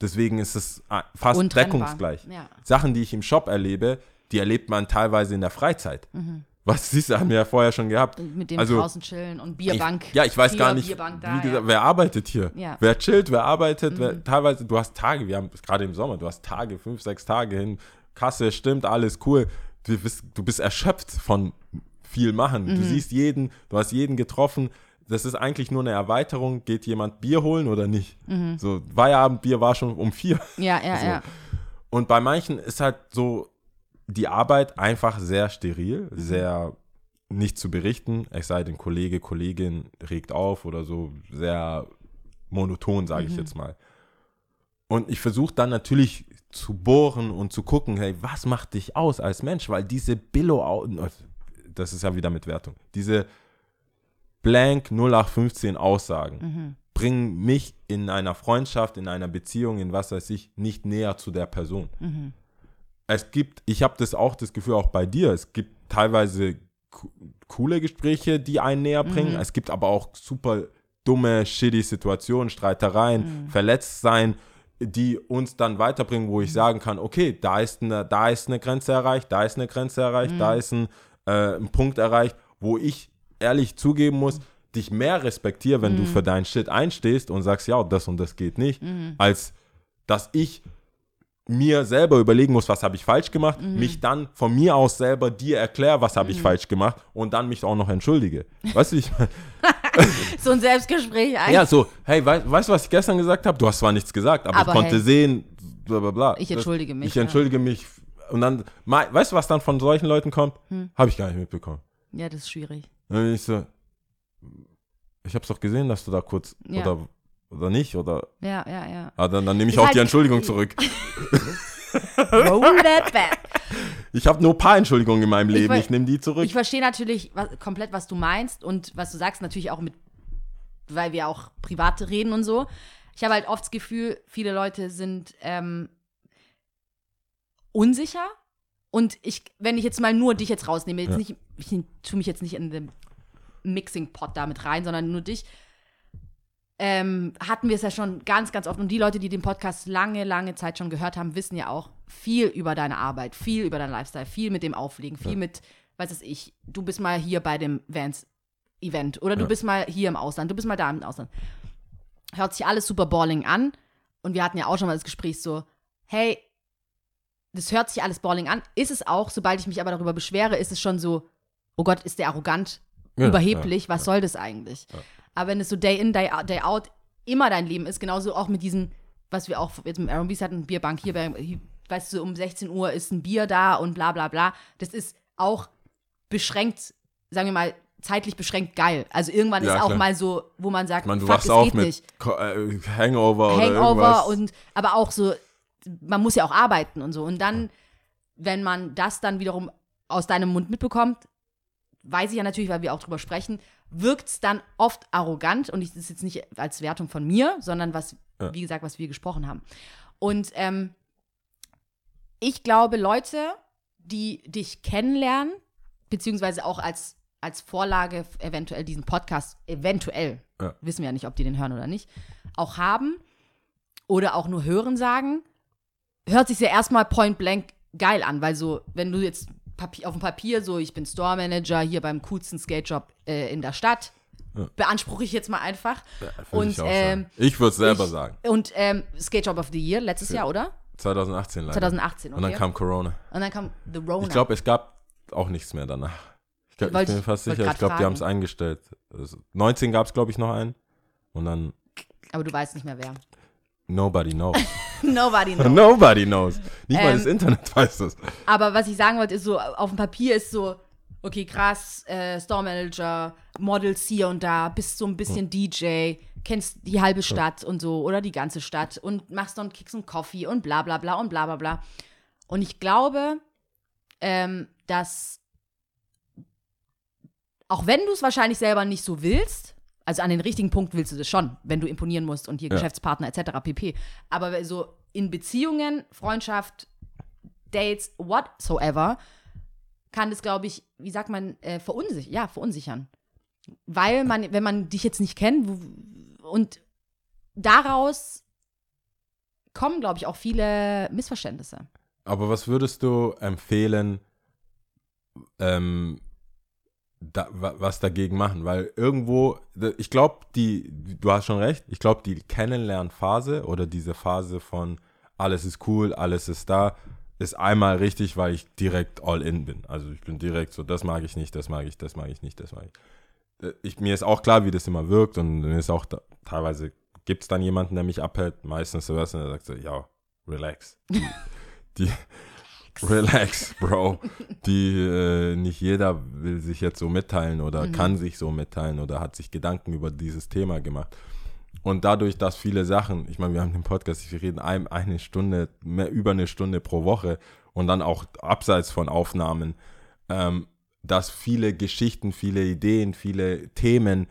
Deswegen ist es äh, fast deckungsgleich. Ja. Sachen, die ich im Shop erlebe, die erlebt man teilweise in der Freizeit. Was siehst du, haben wir ja vorher schon gehabt. Mit dem Also, draußen chillen und Bierbank. Ich, ja, ich weiß hier, gar nicht, Bierbank da, wie gesagt, ja. wer arbeitet hier? Ja. Mhm. Wer chillt, wer arbeitet, wer, teilweise, du hast Tage, wir haben gerade im Sommer, du hast Tage, fünf, sechs Tage hin, Kasse stimmt, alles cool. Du bist, du bist erschöpft von viel machen. Mhm. Du siehst jeden, du hast jeden getroffen. Das ist eigentlich nur eine Erweiterung. Geht jemand Bier holen oder nicht? Mhm. So, Feierabendbier war schon um vier. Ja, ja, So. ja. Und bei manchen ist halt so die Arbeit einfach sehr steril, sehr nicht zu berichten, es sei denn, Kollege, Kollegin regt auf oder so, sehr monoton, sage ich jetzt mal. Und ich versuche dann natürlich zu bohren und zu gucken, hey, was macht dich aus als Mensch? Weil diese Billo, das ist ja wieder mit Wertung, diese blank 0815 Aussagen bringen mich in einer Freundschaft, in einer Beziehung, in was weiß ich, nicht näher zu der Person. Es gibt, ich habe das auch das Gefühl, auch bei dir, es gibt teilweise co- coole Gespräche, die einen näher bringen. Es gibt aber auch super dumme, shitty Situationen, Streitereien, verletzt sein, die uns dann weiterbringen, wo ich sagen kann, okay, da ist eine, da ist eine Grenze erreicht, da ist eine Grenze erreicht, da ist ein, äh, ein Punkt erreicht, wo ich ehrlich zugeben muss, dich mehr respektiere, wenn du für deinen Shit einstehst und sagst, ja, das und das geht nicht, als dass ich mir selber überlegen muss, was habe ich falsch gemacht, mich dann von mir aus selber dir erkläre, was habe ich falsch gemacht und dann mich auch noch entschuldige. Weißt du, ich meine? So ein Selbstgespräch eigentlich. Ja, so, hey, wei weißt du, was ich gestern gesagt habe? Du hast zwar nichts gesagt, aber, Aber ich konnte hey. sehen, bla bla bla. Ich entschuldige mich, Ich ja. entschuldige mich. Und dann, weißt du, was dann von solchen Leuten kommt? Hm. Habe ich gar nicht mitbekommen. Ja, das ist schwierig. Und dann bin ich so, ich habe es doch gesehen, dass du da kurz, Ja. oder, oder nicht, oder, Ja, ja, ja. ah, dann, dann nehme ich Ist auch halt- die Entschuldigung zurück. Roll that back. Ich habe nur ein paar Entschuldigungen in meinem Ich Leben, ver- ich, nehme die zurück. Ich verstehe natürlich was, komplett, was du meinst und was du sagst, natürlich auch mit, weil wir auch privat reden und so. Ich habe halt oft das Gefühl, viele Leute sind ähm, unsicher. Und ich, wenn ich jetzt mal nur dich jetzt rausnehme, jetzt Ja. nicht, ich tue mich jetzt nicht in den Mixing-Pot damit rein, sondern nur dich, ähm, hatten wir es ja schon ganz, ganz oft. Und die Leute, die den Podcast lange, lange Zeit schon gehört haben, wissen ja auch viel über deine Arbeit, viel über deinen Lifestyle, viel mit dem Auflegen, viel mit, weiß es ich, du bist mal hier bei dem Vans-Event oder du Ja. bist mal hier im Ausland, du bist mal da im Ausland. Hört sich alles super balling an. Und wir hatten ja auch schon mal das Gespräch so, hey, das hört sich alles balling an. Ist es auch, sobald ich mich aber darüber beschwere, ist es schon so, oh Gott, ist der arrogant, Ja, überheblich, ja, was soll das eigentlich? Aber wenn es so Day in, Day out, Day out immer dein Leben ist, genauso auch mit diesen, was wir auch jetzt mit R&B's hatten, Bierbank hier, hier, weißt du, um 16 Uhr ist ein Bier da und bla bla bla. Das ist auch beschränkt, sagen wir mal, zeitlich beschränkt geil. Also irgendwann Ja, ist auch klar. mal so, wo man sagt, meine, du fuck, wachst es geht mit nicht. Ko- äh, Hangover, oder Hangover irgendwas. und aber auch so man muss ja auch arbeiten und so. Und dann, wenn man das dann wiederum aus deinem Mund mitbekommt, weiß ich ja natürlich, weil wir auch drüber sprechen, wirkt es dann oft arrogant und ich, das ist jetzt nicht als Wertung von mir, sondern was, Ja. wie gesagt, was wir gesprochen haben. Und ähm, ich glaube, Leute, die dich kennenlernen, beziehungsweise auch als, als Vorlage eventuell diesen Podcast, eventuell, Ja. wissen wir ja nicht, ob die den hören oder nicht, auch haben oder auch nur hören sagen, hört sich ja erstmal point blank geil an, weil so, wenn du jetzt Papier, auf dem Papier so, ich bin Store Manager hier beim coolsten Skate-Job äh, in der Stadt, Ja. beanspruche ich jetzt mal einfach. Würde und ich auch ähm. Ich würde es selber ich- sagen. Und ähm, Skate Job of the Year, letztes Jahr, oder? 2018 leider. 2018, Und dann okay. kam Corona. Und dann kam The Rona. Ich glaube, es gab auch nichts mehr danach. Ich, glaub, ich bin mir ich- fast sicher. Ich glaube, die haben es eingestellt. Also 19 gab es, glaube ich, noch einen. Und dann aber du weißt nicht mehr wer. Nobody knows. Nobody knows. Nobody knows. Nicht mal Ähm, das Internet weiß das. Aber was ich sagen wollte, ist so, auf dem Papier ist so, okay, krass, äh, Store Manager, Models hier und da, bist so ein bisschen DJ, kennst die halbe Stadt und so, oder die ganze Stadt und machst dann Kicks und Coffee und bla bla bla und bla bla bla. Und ich glaube, ähm, dass auch wenn du es wahrscheinlich selber nicht so willst, also an den richtigen Punkt willst du das schon, wenn du imponieren musst und hier Ja. Geschäftspartner etc. pp. Aber so in Beziehungen, Freundschaft, Dates, whatsoever, kann das, glaube ich, wie sagt man, äh, verunsichern. Ja, verunsichern. Weil man, wenn man dich jetzt nicht kennt und daraus kommen, glaube ich, auch viele Missverständnisse. Aber was würdest du empfehlen, ähm, da, wa- was dagegen machen? Weil irgendwo, ich glaube, die, du hast schon recht, ich glaube, die Kennenlernphase oder diese Phase von alles ist cool, alles ist da, ist einmal richtig, weil ich direkt all in bin. Also ich bin direkt so, das mag ich nicht, das mag ich, das mag ich nicht, das mag ich. Äh, ich mir ist auch klar, wie das immer wirkt und mir ist auch da, teilweise gibt es dann jemanden, der mich abhält, meistens und der sagt so, ja, relax. Die, die relax, Bro. Die äh, nicht jeder will sich jetzt so mitteilen oder kann sich so mitteilen oder hat sich Gedanken über dieses Thema gemacht. Und dadurch, dass viele Sachen, ich meine, wir haben den Podcast, wir reden ein, eine Stunde, mehr über eine Stunde pro Woche und dann auch abseits von Aufnahmen, ähm, dass viele Geschichten, viele Ideen, viele Themen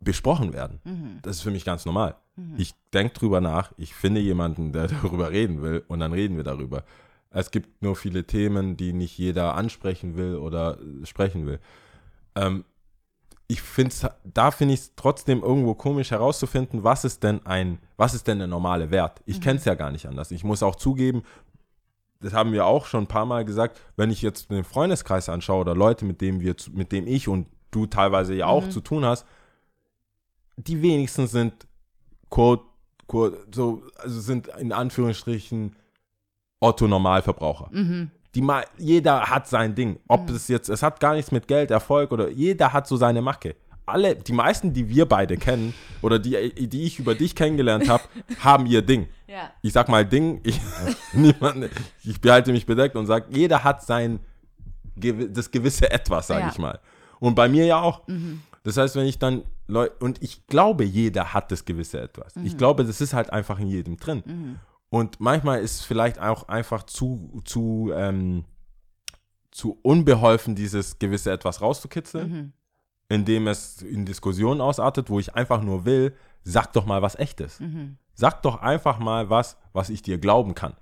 besprochen werden. Das ist für mich ganz normal. Ich denke drüber nach, ich finde jemanden, der darüber reden will und dann reden wir darüber. Es gibt nur viele Themen, die nicht jeder ansprechen will oder äh, sprechen will. Ähm, ich finde da finde ich es trotzdem irgendwo komisch herauszufinden, was ist denn ein, was ist denn der normale Wert? Ich kenne es ja gar nicht anders. Ich muss auch zugeben, das haben wir auch schon ein paar Mal gesagt, wenn ich jetzt den Freundeskreis anschaue oder Leute, mit denen wir, mit dem ich und du teilweise ja auch zu tun hast, die wenigsten sind quote, quote, so, also sind in Anführungsstrichen Otto Normalverbraucher. Die mal, jeder hat sein Ding. Ob es jetzt, es hat gar nichts mit Geld, Erfolg oder jeder hat so seine Macke. Alle, die meisten, die wir beide kennen oder die, die ich über dich kennengelernt habe, haben ihr Ding. Ja. Ich sag mal Ding, ich, niemand, ich behalte mich bedeckt und sage, jeder hat sein das gewisse Etwas, sage Ja. ich mal. Und bei mir ja auch. Das heißt, wenn ich dann Leu und ich glaube, jeder hat das gewisse Etwas. Ich glaube, das ist halt einfach in jedem drin. Und manchmal ist es vielleicht auch einfach zu, zu, ähm, zu unbeholfen, dieses gewisse Etwas rauszukitzeln, indem es in Diskussionen ausartet, wo ich einfach nur will, sag doch mal was Echtes. Sag doch einfach mal was, was ich dir glauben kann.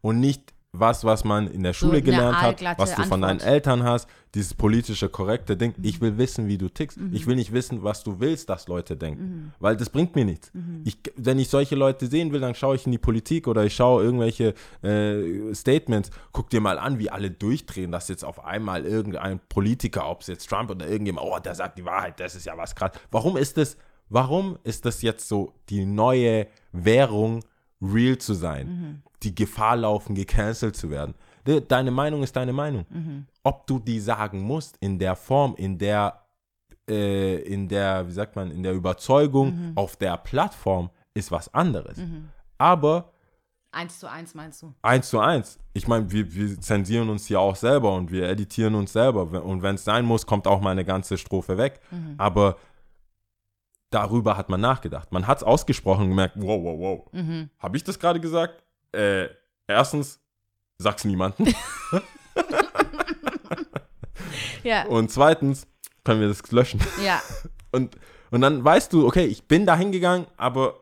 Und nicht was, was man in der Schule eine gelernt hat, was du von deinen. Eltern hast, dieses politische, korrekte Ding. Mhm. Ich will wissen, wie du tickst. Ich will nicht wissen, was du willst, dass Leute denken. Mhm. Weil das bringt mir nichts. Ich, wenn ich solche Leute sehen will, dann schaue ich in die Politik oder ich schaue irgendwelche äh, Statements. Guck dir mal an, wie alle durchdrehen, dass jetzt auf einmal irgendein Politiker, ob es jetzt Trump oder irgendjemand, oh, der sagt die Wahrheit, das ist ja was krass. Warum ist das, warum ist das jetzt so die neue Währung, real zu sein? Die Gefahr laufen, gecancelt zu werden. De- Deine Meinung ist deine Meinung. Ob du die sagen musst, in der Form, in der, äh, in der, wie sagt man, in der Überzeugung, auf der Plattform, ist was anderes. Aber Eins zu eins meinst du? eins zu eins. Ich meine, wir, wir zensieren uns hier auch selber und wir editieren uns selber. Und wenn es sein muss, kommt auch mal eine ganze Strophe weg. Aber darüber hat man nachgedacht. Man hat es ausgesprochen und gemerkt, wow, wow, wow. Habe ich das gerade gesagt? Äh, erstens, sag's niemandem. Ja, Und zweitens, können wir das löschen. ja. Und, und dann weißt du, okay, ich bin da hingegangen, aber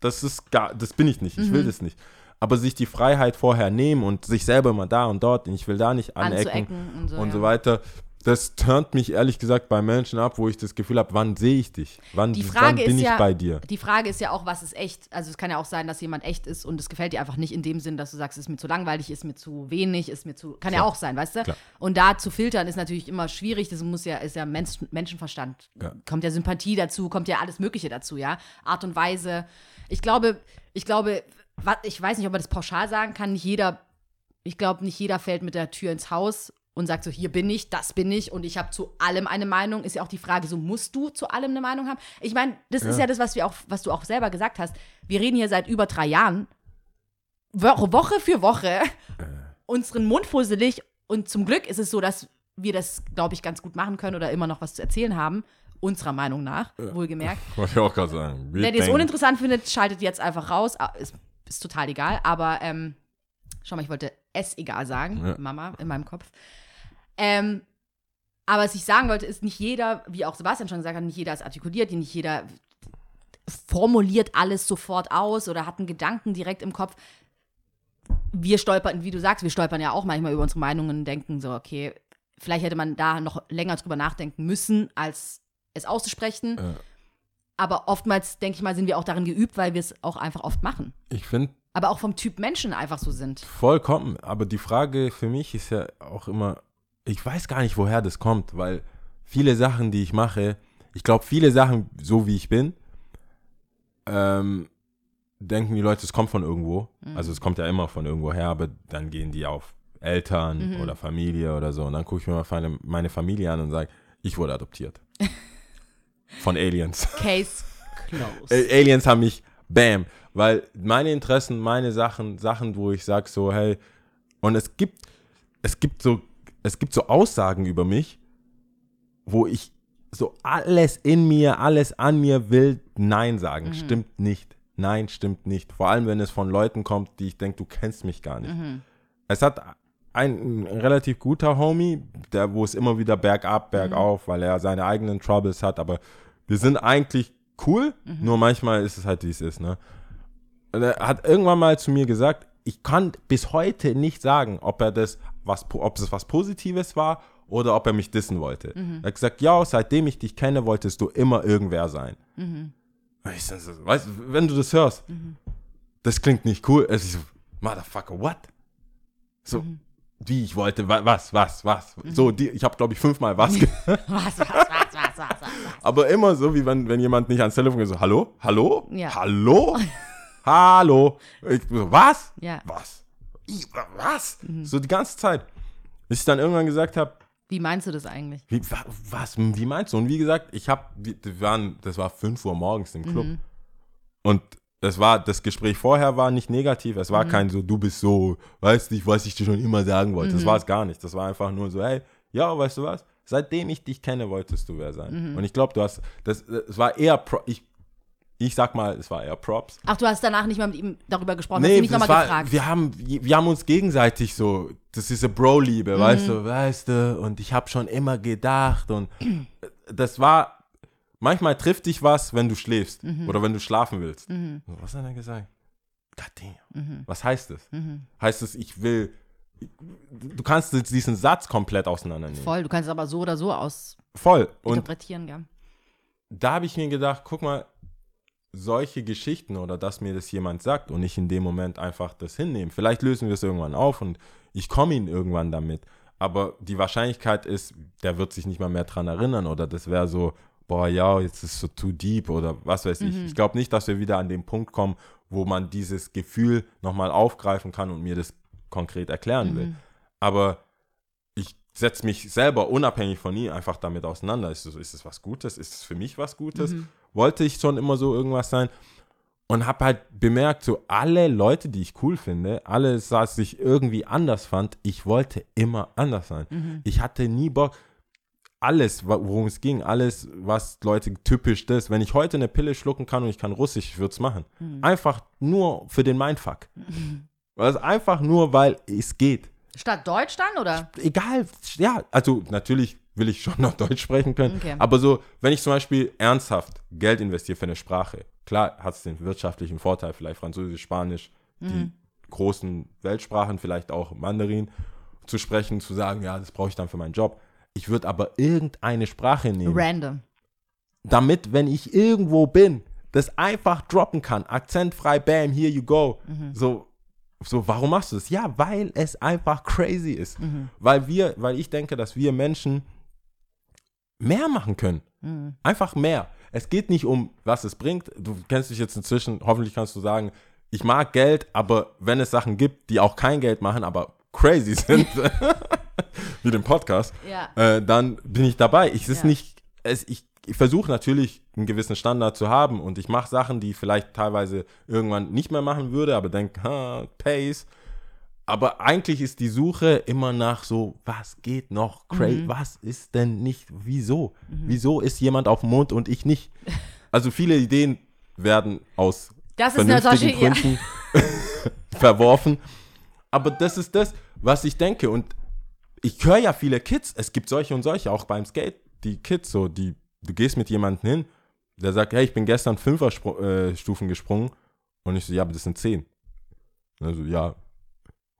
das ist gar, das bin ich nicht. Ich Mhm. will das nicht. Aber sich die Freiheit vorher nehmen und sich selber mal da und dort, und ich will da nicht anecken und so. und ja. so weiter. Das turnt mich ehrlich gesagt bei Menschen ab, wo ich das Gefühl habe, wann sehe ich dich? Wann, wann bin ist ich ja, bei dir? Die Frage ist ja auch, was ist echt? Also es kann ja auch sein, dass jemand echt ist und es gefällt dir einfach nicht in dem Sinn, dass du sagst, es ist mir zu langweilig, ist mir zu wenig, ist mir zu. Kann ja Klar. auch sein, weißt du? Klar. Und da zu filtern ist natürlich immer schwierig. Das muss ja, ist ja Mensch, Menschenverstand. Ja. Kommt ja Sympathie dazu, kommt ja alles Mögliche dazu, ja. Art und Weise. Ich glaube, ich glaube, ich weiß nicht, ob man das pauschal sagen kann. Nicht jeder, ich glaube, nicht jeder fällt mit der Tür ins Haus und sagt so, hier bin ich, das bin ich und ich habe zu allem eine Meinung. Ist ja auch die Frage, so musst du zu allem eine Meinung haben? Ich meine, das ist Ja. ja das, was wir auch, was du auch selber gesagt hast. Wir reden hier seit über drei Jahren, Wo Woche für Woche, unseren Mund fusselig und zum Glück ist es so, dass wir das, glaube ich, ganz gut machen können oder immer noch was zu erzählen haben. Unserer Meinung nach, wohlgemerkt. Wollte ich auch gerade sagen. Wer das uninteressant findet, schaltet jetzt einfach raus. Ah, Ist, ist total egal. Aber ähm, schau mal, ich wollte es egal sagen, Ja. Mama in meinem Kopf. Ähm, aber was ich sagen wollte, ist nicht jeder, wie auch Sebastian schon gesagt hat, nicht jeder ist artikuliert, nicht jeder formuliert alles sofort aus oder hat einen Gedanken direkt im Kopf. Wir stolpern, wie du sagst, wir stolpern ja auch manchmal über unsere Meinungen und denken so, okay, vielleicht hätte man da noch länger drüber nachdenken müssen, als es auszusprechen. Ja. Aber oftmals, denke ich mal, sind wir auch darin geübt, weil wir es auch einfach oft machen. Ich finde Aber auch vom Typ Menschen einfach so sind. vollkommen, aber die Frage für mich ist ja auch immer, ich weiß gar nicht, woher das kommt, weil viele Sachen, die ich mache, ich glaube, viele Sachen, so wie ich bin, ähm, denken die Leute, es kommt von irgendwo. Also es kommt ja immer von irgendwo her, aber dann gehen die auf Eltern Mhm. oder Familie oder so. Und dann gucke ich mir mal meine, meine Familie an und sage, ich wurde adoptiert. von Aliens. Case closed. Äh, Aliens haben mich, bam, weil meine Interessen, meine Sachen, Sachen, wo ich sage so, hey, und es gibt, es gibt so, es gibt so Aussagen über mich, wo ich so alles in mir, alles an mir will Nein sagen. Stimmt nicht. Nein, stimmt nicht. Vor allem, wenn es von Leuten kommt, die ich denke, du kennst mich gar nicht. Es hat ein, ein relativ guter Homie, der, wo es immer wieder bergab, bergauf, weil er seine eigenen Troubles hat, aber wir sind eigentlich cool, nur manchmal ist es halt, wie es ist, ne? Und er hat irgendwann mal zu mir gesagt, ich kann bis heute nicht sagen, ob er das was, ob es was Positives war oder ob er mich dissen wollte. Er hat gesagt, ja, seitdem ich dich kenne, wolltest du immer irgendwer sein. Und Ich weißt, du, wenn du das hörst, das klingt nicht cool. Es ist so, Motherfucker, what? So, wie ich wollte, wa- was, was, was. So, die, ich habe, glaube ich, fünfmal was, was, was, was, was, was, was. Aber immer so, wie wenn, wenn jemand nicht ans Telefon geht, so, hallo, hallo, Ja. hallo, hallo. Ich, so, was? Ja. Was? I, was? So die ganze Zeit. Bis ich dann irgendwann gesagt habe, Wie meinst du das eigentlich? wie, wa- was, wie meinst du? Und wie gesagt, ich habe, wir waren, das war 5 Uhr morgens im Club. Und das war, das Gespräch vorher war nicht negativ. Es war kein so, du bist so, weißt nicht, was ich dir schon immer sagen wollte. Das war es gar nicht. Das war einfach nur so, hey, ja, weißt du was? Seitdem ich dich kenne, wolltest du wer sein. Und ich glaube, du hast, das, es war eher, Pro, ich, ich sag mal, es war eher Props. Ach, du hast danach nicht mal mit ihm darüber gesprochen, hast Nee, nicht das nochmal gefragt. wir haben, wir haben uns gegenseitig so, das ist eine Bro-Liebe, weißt du, weißt du, und ich habe schon immer gedacht und das war, manchmal trifft dich was, wenn du schläfst oder wenn du schlafen willst. Was hat er gesagt? God damn. Was heißt das? Heißt es, ich will, du kannst jetzt diesen Satz komplett auseinandernehmen. Voll, du kannst es aber so oder so aus Voll. Und interpretieren, gell? da habe ich mir gedacht, guck mal, solche Geschichten oder dass mir das jemand sagt und ich in dem Moment einfach das hinnehmen. Vielleicht lösen wir es irgendwann auf und ich komme ihn irgendwann damit. Aber die Wahrscheinlichkeit ist, der wird sich nicht mal mehr dran erinnern oder das wäre so, boah, ja, jetzt ist es so too deep oder was weiß ich. Ich glaube nicht, dass wir wieder an den Punkt kommen, wo man dieses Gefühl nochmal aufgreifen kann und mir das konkret erklären will. Aber ich setze mich selber unabhängig von ihm einfach damit auseinander. Ist es, ist es was Gutes? Ist es für mich was Gutes? Wollte ich schon immer so irgendwas sein? Und habe halt bemerkt, so alle Leute, die ich cool finde, alles, was ich irgendwie anders fand, ich wollte immer anders sein. Ich hatte nie Bock, alles, worum es ging, alles, was Leute typisch das, wenn ich heute eine Pille schlucken kann und ich kann Russisch, ich würde es machen. Einfach nur für den Mindfuck. Das ist einfach nur, weil es geht. Statt Deutsch dann, oder? Egal, ja, also natürlich will ich schon noch Deutsch sprechen können, Okay. aber so, wenn ich zum Beispiel ernsthaft Geld investiere für eine Sprache, klar hat es den wirtschaftlichen Vorteil, vielleicht Französisch, Spanisch, die großen Weltsprachen, vielleicht auch Mandarin zu sprechen, zu sagen, ja, das brauche ich dann für meinen Job. Ich würde aber irgendeine Sprache nehmen Random. damit, wenn ich irgendwo bin, das einfach droppen kann. Akzentfrei, bam, here you go. So, so, warum machst du das? Ja, weil es einfach crazy ist. Weil wir, weil ich denke, dass wir Menschen mehr machen können. Einfach mehr. Es geht nicht um, was es bringt. Du kennst dich jetzt inzwischen, hoffentlich kannst du sagen, ich mag Geld, aber wenn es Sachen gibt, die auch kein Geld machen, aber crazy sind, wie den Podcast, Ja. äh, dann bin ich dabei. Ich, Ja. nicht, es, ich, ich versuche natürlich einen gewissen Standard zu haben und ich mache Sachen, die ich vielleicht teilweise irgendwann nicht mehr machen würde, aber denke, Pace. Aber eigentlich ist die Suche immer nach so, was geht noch? Cra Mhm. Was ist denn nicht? Wieso? Wieso ist jemand auf dem Mond und ich nicht? Also viele Ideen werden aus Das ist eine vernünftigen solche- ja. Gründen verworfen. Aber das ist das, was ich denke. Und ich höre ja viele Kids, es gibt solche und solche, auch beim Skate, die Kids, so, die, du gehst mit jemandem hin, der sagt, hey, ich bin gestern Fünferstufen äh, Stufen gesprungen. Und ich so, ja, aber das sind zehn. Also, ja,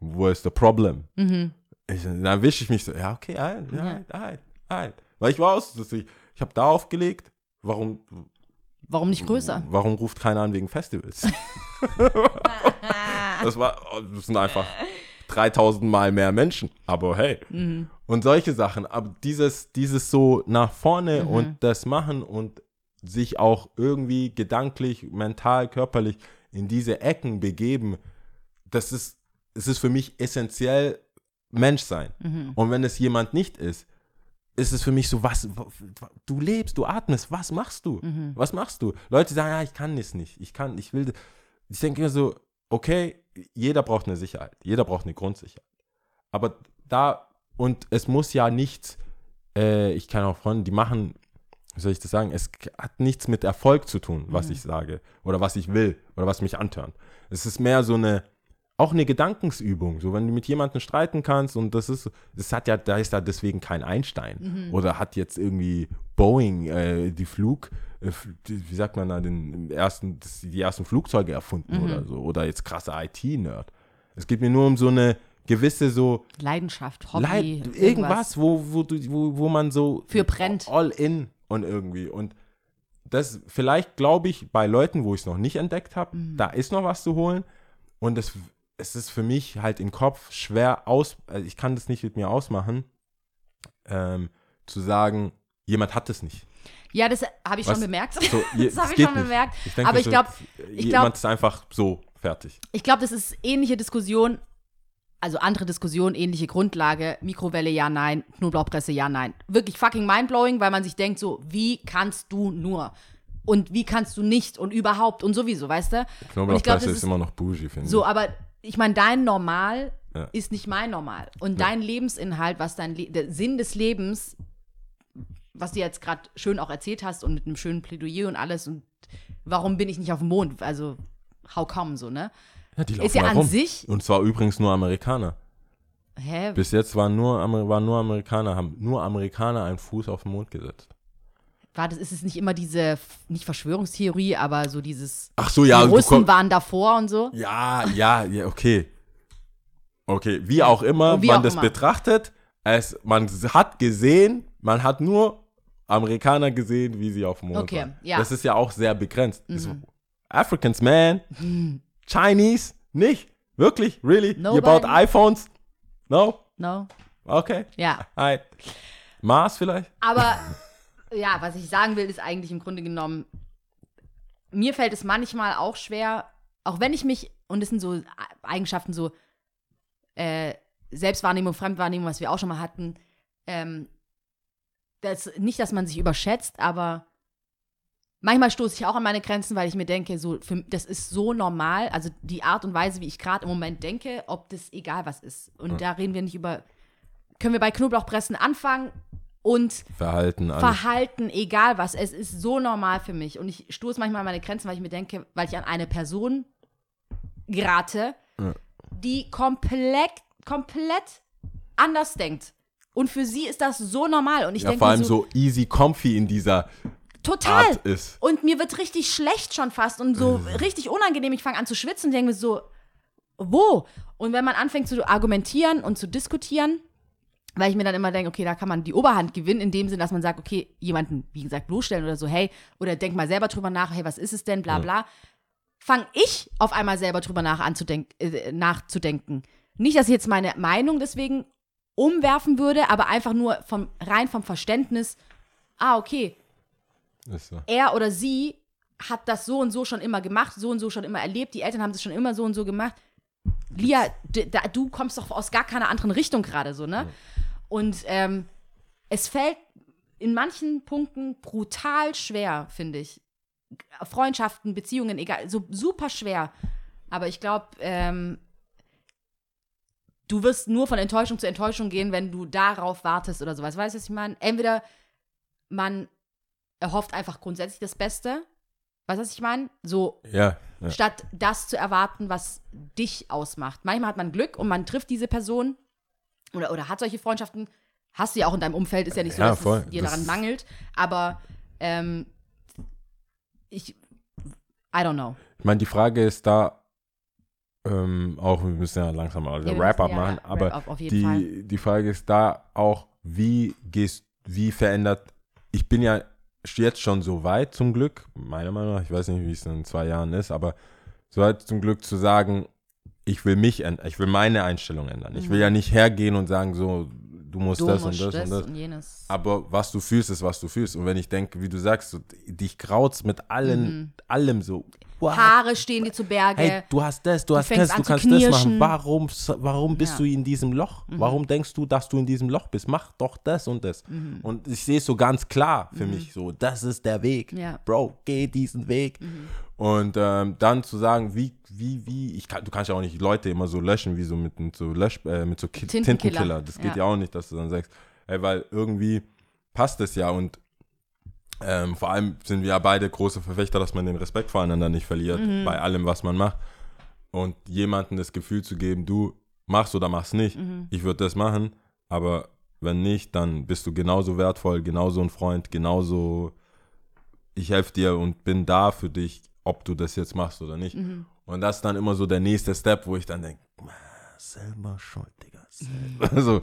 wo ist das Problem? Mhm. Ich, dann wische ich mich so, ja, okay, ein, ein, ein, ein. Weil ich war aus, dass ich, ich habe da aufgelegt, warum, Warum nicht größer? warum ruft keiner an wegen Festivals? das war, das sind einfach 3000 Mal mehr Menschen, aber hey. Und solche Sachen, aber dieses, dieses so nach vorne und das machen und sich auch irgendwie gedanklich, mental, körperlich in diese Ecken begeben, das ist, es ist für mich essentiell Menschsein. Und wenn es jemand nicht ist, ist es für mich so, was, du lebst, du atmest, was machst du? Was machst du? Leute sagen, ja, ich kann das nicht, ich kann, ich will, ich denke mir so, okay, jeder braucht eine Sicherheit, jeder braucht eine Grundsicherheit. Aber da, und es muss ja nichts, äh, ich kann auch Freunde, die machen, wie soll ich das sagen, es hat nichts mit Erfolg zu tun, was ich sage oder was ich will oder was mich antörnt. Es ist mehr so eine, auch eine Gedankensübung, so wenn du mit jemandem streiten kannst und das ist, das hat ja, da ist da deswegen kein Einstein. Oder hat jetzt irgendwie Boeing äh, die Flug, äh, wie sagt man da, den ersten, das, die ersten Flugzeuge erfunden oder so. Oder jetzt krasser IT-Nerd. Es geht mir nur um so eine gewisse so Leidenschaft, Hobby, Leid, irgendwas, wo, wo, du, wo, wo man so Für brennt. all in und irgendwie. Und das vielleicht glaube ich bei Leuten, wo ich es noch nicht entdeckt habe, Mhm. da ist noch was zu holen. Und es, es ist für mich halt im Kopf schwer aus, also ich kann das nicht mit mir ausmachen, ähm, zu sagen, jemand hat es nicht. Ja, das habe ich Was? schon bemerkt. So, je- das habe ich schon nicht. bemerkt. Ich denke, Aber ich so, glaube, jemand glaub- ist einfach so fertig. ich glaube, das ist ähnliche Diskussion, also andere Diskussion, ähnliche Grundlage. Mikrowelle, ja, nein. Knoblauchpresse, ja, nein. Wirklich fucking mindblowing, weil man sich denkt so, wie kannst du nur? Und wie kannst du nicht? Und überhaupt und sowieso, weißt du? Knoblauchpresse das ist immer noch bougie, finde So, ich. aber ich meine, dein Normal Ja. ist nicht mein Normal. Und dein Lebensinhalt, was dein Le der Sinn des Lebens, was du jetzt gerade schön auch erzählt hast und mit einem schönen Plädoyer und alles und warum bin ich nicht auf dem Mond? Also, how come so, ne? Ja, die ist laufen ja da an rum. sich- Und zwar übrigens nur Amerikaner. Hä? Bis jetzt waren nur, Amer waren nur Amerikaner, haben nur Amerikaner einen Fuß auf den Mond gesetzt. War das, ist es nicht immer diese, nicht Verschwörungstheorie, aber so dieses, Ach so, ja, die Russen komm- waren davor und so? Ja, ja, ja, okay. Okay, wie auch immer Wie man auch das immer. betrachtet, es, man hat gesehen, man hat nur Amerikaner gesehen, wie sie auf dem Mond Okay, waren. ja. Das ist ja auch sehr begrenzt. Das- Africans, man. Chinese, nicht. Wirklich? Really? You Nobody. baut iPhones? No? No? Okay. Ja. Alright. Mars vielleicht? Aber ja, was ich sagen will, ist eigentlich im Grunde genommen, mir fällt es manchmal auch schwer, auch wenn ich mich, und es sind so Eigenschaften, so äh, Selbstwahrnehmung, Fremdwahrnehmung, was wir auch schon mal hatten, ähm, das, nicht, dass man sich überschätzt, aber manchmal stoße ich auch an meine Grenzen, weil ich mir denke, so, für, das ist so normal, also die Art und Weise, wie ich gerade im Moment denke, ob das egal was ist. Und da reden wir nicht über, können wir bei Knoblauchpressen anfangen und Verhalten, alles. Verhalten, egal was, es ist so normal für mich. Und ich stoße manchmal an meine Grenzen, weil ich mir denke, weil ich an eine Person gerate, Ja. die komplett, komplett anders denkt. Und für sie ist das so normal. Und ich Ja, denke vor allem so easy comfy in dieser total. Art ist. Und mir wird richtig schlecht schon fast und so richtig unangenehm. Ich fange an zu schwitzen und denke mir so, wo? Und wenn man anfängt zu argumentieren und zu diskutieren, weil ich mir dann immer denke, okay, da kann man die Oberhand gewinnen, in dem Sinn, dass man sagt, okay, jemanden, wie gesagt, bloßstellen oder so, hey, oder denk mal selber drüber nach, hey, was ist es denn, bla bla, fange ich auf einmal selber drüber nach äh, nachzudenken. Nicht, dass ich jetzt meine Meinung deswegen umwerfen würde, aber einfach nur vom, rein vom Verständnis, ah, okay, Ist so. er oder sie hat das so und so schon immer gemacht, so und so schon immer erlebt, die Eltern haben das schon immer so und so gemacht. Lia, du kommst doch aus gar keiner anderen Richtung gerade so, ne? Und ähm, es fällt in manchen Punkten brutal schwer, finde ich. Freundschaften, Beziehungen, egal, so super schwer. Aber ich glaube, ähm, du wirst nur von Enttäuschung zu Enttäuschung gehen, wenn du darauf wartest oder sowas. Weißt du, was ich meine? Entweder man erhofft einfach grundsätzlich das Beste. Weißt du, was ich meine? So, Ja, ja. statt das zu erwarten, was dich ausmacht. Manchmal hat man Glück und man trifft diese Person oder, oder hat solche Freundschaften. Hast du ja auch in deinem Umfeld, ist ja nicht so, Ja, dass voll. es dir Das- daran mangelt. Aber ähm, ich, I don't know. Ich meine, die Frage ist da ähm, auch, wir müssen ja langsam mal also Ja, Wrap-up ja, machen, ja, aber auf jeden Fall. die, die Frage ist da auch, wie gehst, wie verändert, ich bin ja jetzt schon so weit zum Glück, meiner Meinung nach, ich weiß nicht, wie es in zwei Jahren ist, aber so weit zum Glück zu sagen, ich will mich ändern, ich will meine Einstellung ändern. Ich will ja nicht hergehen und sagen, so, du musst Mhm. Du das musst und das, das und das. und. Aber was du fühlst, ist, was du fühlst. Und wenn ich denke, wie du sagst, so, dich graut's mit allen, Mhm. allem so. What? Haare stehen dir zu Berge. Hey, du hast das, du, hast fängst das, du kannst das machen. Warum, warum bist Ja. du in diesem Loch? Warum denkst du, dass du in diesem Loch bist? Mach doch das und das. Und ich sehe es so ganz klar für mich so, das ist der Weg. Ja. Bro, geh diesen Weg. Und ähm, dann zu sagen, wie, wie, wie, ich kann, du kannst ja auch nicht Leute immer so löschen, wie so mit, mit so Lösch, äh, mit so Ki Tintenkiller. Tintenkiller. Das geht Ja. ja auch nicht, dass du dann sagst, ey, weil irgendwie passt es ja und ähm, vor allem sind wir ja beide große Verfechter, dass man den Respekt voreinander nicht verliert Mhm. bei allem, was man macht. Und jemandem das Gefühl zu geben, du machst oder machst nicht. Mhm. Ich würde das machen, aber wenn nicht, dann bist du genauso wertvoll, genauso ein Freund, genauso ich helfe dir und bin da für dich, ob du das jetzt machst oder nicht. Mhm. Und das ist dann immer so der nächste Step, wo ich dann denke, selber schuld, Digga. Selber. Also,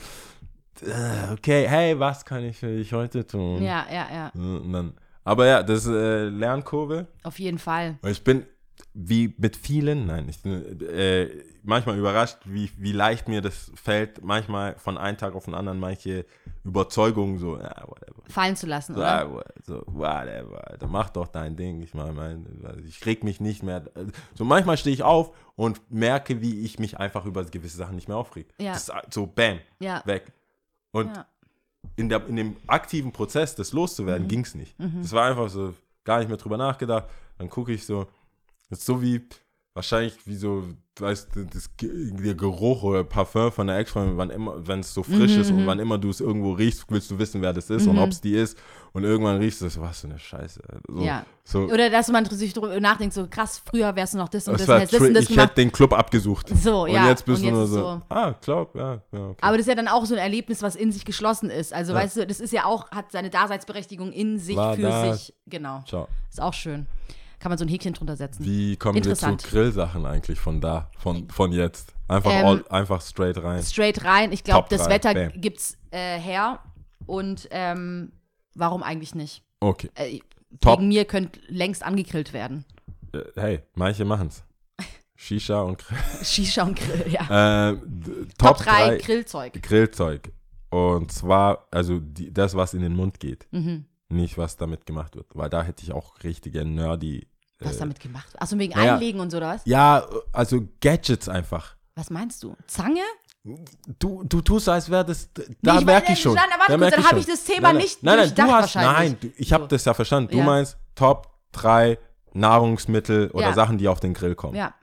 äh, okay, hey, was kann ich für dich heute tun? Ja, ja, ja. Und dann, aber ja, das ist äh, Lernkurve. Auf jeden Fall. Ich bin wie mit vielen, nein, ich bin äh, manchmal überrascht, wie, wie leicht mir das fällt, manchmal von einem Tag auf den anderen manche Überzeugungen so, ja, whatever. Fallen zu lassen, So, oder? ah, so, whatever, Alter, mach doch dein Ding. Ich meine, mein, ich reg mich nicht mehr. So manchmal stehe ich auf und merke, wie ich mich einfach über gewisse Sachen nicht mehr aufreg. Ja. Das ist so, bam, Ja. weg. Und Ja. in, der, in dem aktiven Prozess, das loszuwerden, Mhm. ging es nicht. Das war einfach so, gar nicht mehr drüber nachgedacht. Dann gucke ich so, das ist so wie, wahrscheinlich wie so, weißt du, das, der Geruch oder Parfum von der Ex-Freundin, wann immer, wenn es so frisch ist Mhm. und wann immer du es irgendwo riechst, willst du wissen, wer das ist und ob es die ist. Und irgendwann riechst du so, was für eine Scheiße. So, Ja. so, Oder dass man sich drüber nachdenkt, so krass, früher wärst du noch das und das das, jetzt das und das ich gemacht. hätte den Club abgesucht. So, ja. Und jetzt bist und du nur ist so, so. ah, Club, ja, ja, okay. Aber das ist ja dann auch so ein Erlebnis, was in sich geschlossen ist. Also, Ja. weißt du, das ist ja auch, hat seine Daseinsberechtigung in sich, War für da. sich. Genau. Ciao. Ist auch schön. Kann man so ein Häkchen drunter setzen. Wie kommen wir zu. Grillsachen eigentlich von da, von, von jetzt? Einfach, Ähm, all, einfach straight rein. Straight rein. Ich glaube, das drei. Wetter Bam. gibt's äh, her. Und ähm, warum eigentlich nicht? Okay. Äh, Top. wegen mir könnte längst angegrillt werden. Äh, Hey, manche machen's. Shisha und Grill. Shisha und Grill, ja. Äh, Top Top 3 3 Grillzeug. Grillzeug. Und zwar, also die, das, was in den Mund geht. Mhm. Nicht, was damit gemacht wird. Weil da hätte ich auch richtige nerdy. Was äh, damit gemacht wird? Achso, wegen naja. Einlegen und so, oder was? Ja, also Gadgets einfach. Was meinst du? Zange? Du, du tust als wäre das. Da Nee, ich merke ich schon. nein, warte da kurz, dann hab schon. ich das Thema nein, nein. nicht Nein, nein, du hast. Nein, ich habe So. das ja verstanden. Du Ja. meinst Top 3 Nahrungsmittel oder Ja. Sachen, die auf den Grill kommen. Ja.